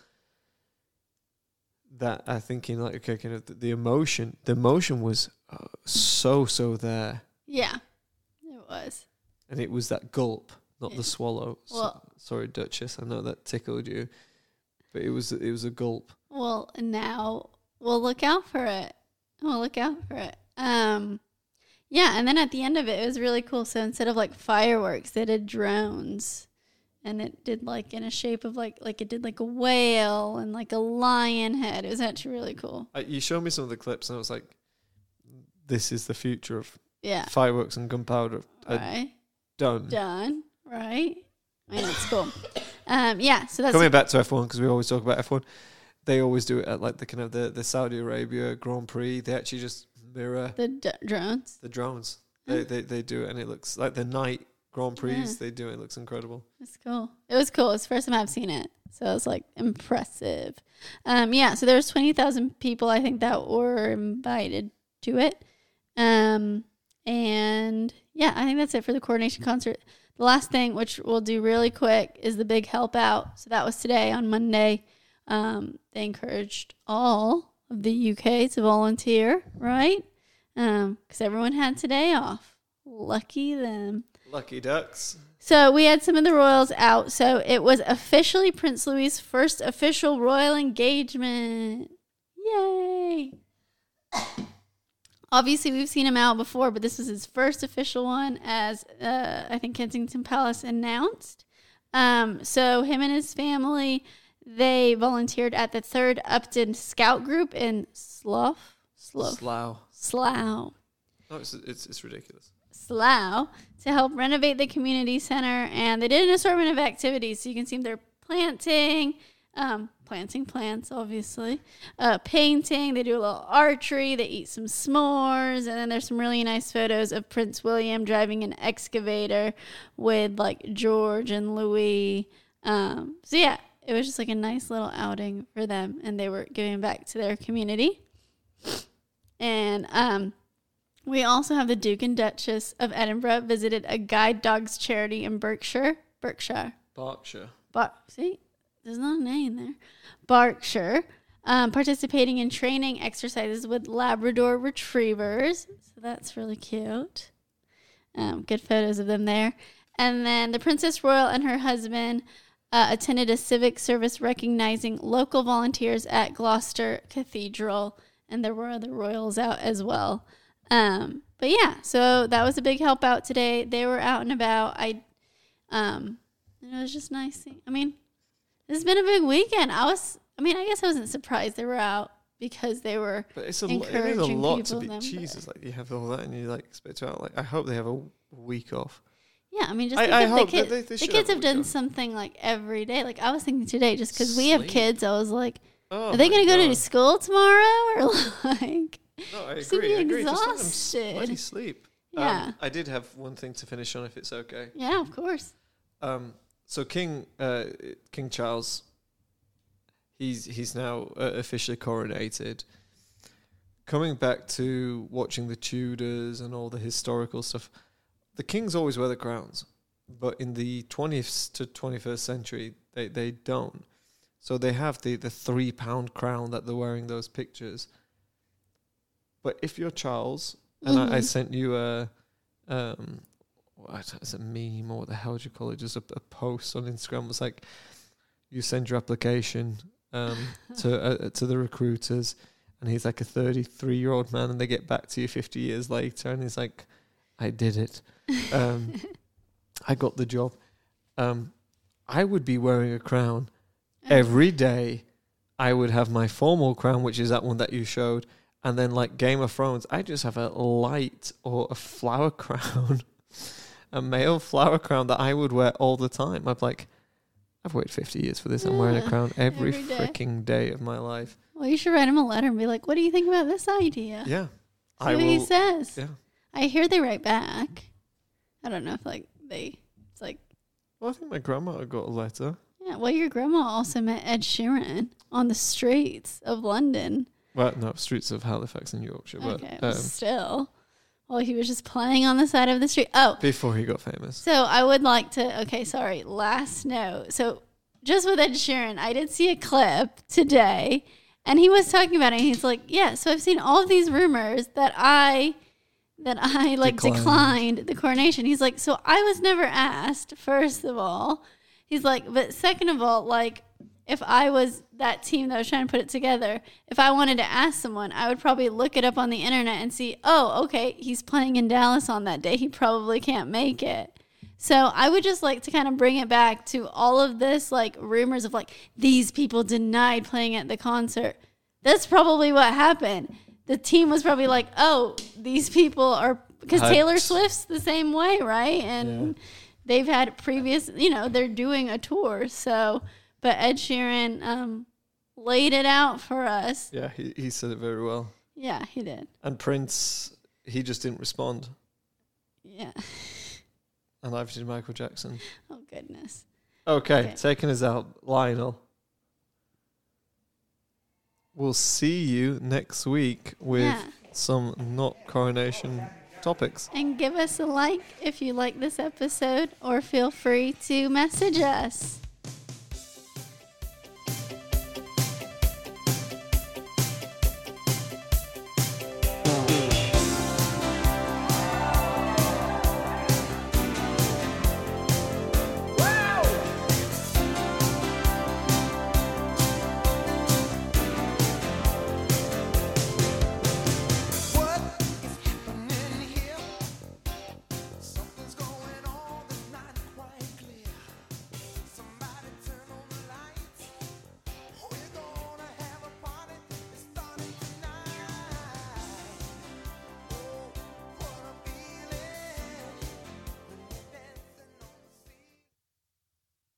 that are thinking like, okay, kind of the, emotion, the emotion was uh, so so there. Yeah, it was. and it was that gulp, not Yeah. the swallow. So- Well- sorry, Duchess, I know that tickled you, but it was it was a gulp. Well, now we'll look out for it. We'll look out for it. Um, yeah, and then at the end of it, it was really cool. So instead of like fireworks, they did drones, and it did like in a shape of like like it did like a whale and like a lion head. It was actually really cool. Uh, you showed me some of the clips, and I was like, "This is the future of Yeah. fireworks and gunpowder." Uh, Right. done. Done. Right. I mean, it's cool. Um, yeah. So that's Coming back to F one because we always talk about F one. They always do it at like the kind of the, the Saudi Arabia Grand Prix. They actually just mirror the d- drones. the drones. They, they they do it, and it looks like the night Grand Prix. Yeah. They do it. it. Looks incredible. It's cool. It was cool. It's the first time I've seen it. So it was like impressive. Um, yeah, so there was 20,000 people, I think, that were invited to it. Um, and yeah, I think that's it for the coordination concert. The last thing, which we'll do really quick, is the big help out. So that was today on Monday. Um, they encouraged all of the UK to volunteer, right? Because everyone had today off. Lucky them. Lucky ducks. So we had some of the royals out. So it was officially Prince Louis's first official royal engagement. Yay! Obviously, we've seen him out before, but this was his first official one, as uh, I think Kensington Palace announced. Um, so him and his family, they volunteered at the Third Upton Scout Group in Slough, Slough, Slough. Slough. No, it's, it's, it's ridiculous. Slough to help renovate the community center, and they did an assortment of activities. So you can see they're planting, um, planting plants, obviously, uh, painting. They do a little archery. They eat some s'mores, and then there's some really nice photos of Prince William driving an excavator with like George and Louis. Um, so yeah, it was just like a nice little outing for them, and they were giving back to their community. And um, we also have the Duke and Duchess of Edinburgh visited a guide dogs charity in Berkshire. Berkshire. Berkshire. Bar- see, there's not a name there. Berkshire. Um, participating in training exercises with Labrador retrievers. So that's really cute. Um, good photos of them there. And then the Princess Royal and her husband uh, attended a civic service recognizing local volunteers at Gloucester Cathedral. And there were other royals out as well. Um, but yeah, so that was a big help out today. They were out and about. I, um, and it was just nice. Seeing, I mean, this has been a big weekend. I was, I mean, I guess I wasn't surprised they were out because they were. But it's a, lo- it is a Encouraging lot to be. but- Jesus, like you have all that and you like expect to out. Like I hope they have a week off. Yeah, I mean, just I- I the kids. they- they the kids have have done weekend. something like every day. Like I was thinking today, just because we have kids, I was like, Oh are they going to go to school tomorrow or like? No, I agree. be I agree. Just let them exhausted. bloody sleep. Yeah. Um, I did have one thing to finish on, if it's okay. Yeah, of course. Um, so King uh, King Charles, he's he's now uh, officially coronated. Coming back to watching the Tudors and all the historical stuff, the kings always wear the crowns, but in the twentieth to twenty first century, they they don't. So they have the the three pound crown that they're wearing those pictures. But if you're Charles, and I, I Mhm. sent you a um what is a meme or what the hell do you call it? Just a, a post on Instagram was like, you send your application um to uh, to the recruiters, and he's like a 33 year old man, and they get back to you 50 years later, and he's like, I did it, um, I got the job. Um, I would be wearing a crown every day. I would have my formal crown, which is that one that you showed, and then like Game of Thrones, I just have a light or a flower crown, a male flower crown that I would wear all the time. I'm like, I've waited 50 years for this. I'm wearing a crown every, every day. freaking day of my life. Well, you should write him a letter and be like, "What do you think about this idea?" Yeah, See I what he will. says. Yeah. I hear they write back. I don't know if like they. It's like Well, I think my grandma got a letter. yeah. Well, your grandma also met Ed Sheeran on the streets of London. Well, no, streets of Halifax in Yorkshire, but Okay, um, still. Well, he was just playing on the side of the street. Oh, before he got famous. So I would like to. Okay, sorry. Last note. So just with Ed Sheeran, I did see a clip today, and he was talking about it. He's like, "Yeah, so I've seen all of these rumors that I." That I like Declined. declined the coronation. He's like, so I was never asked, first of all. He's like, but second of all, like, if I was that team that was trying to put it together, if I wanted to ask someone, I would probably look it up on the internet and see, oh, okay, he's playing in Dallas on that day. He probably can't make it. So I would just like to kind of bring it back to all of this like rumors of like these people denied playing at the concert. That's probably what happened. The team was probably like, oh, these people are because Taylor Swift's the same way, right? And Yeah. they've had previous, you know, they're doing a tour. So, but Ed Sheeran um, laid it out for us. Yeah, he, he said it very well. Yeah, he did. And Prince, he just didn't respond. Yeah. And I've did Michael Jackson. Oh goodness. Okay, Okay. taking us out, Lionel. We'll see you next week with Yeah. some not coronation topics. And give us a like if you like this episode, or feel free to message us.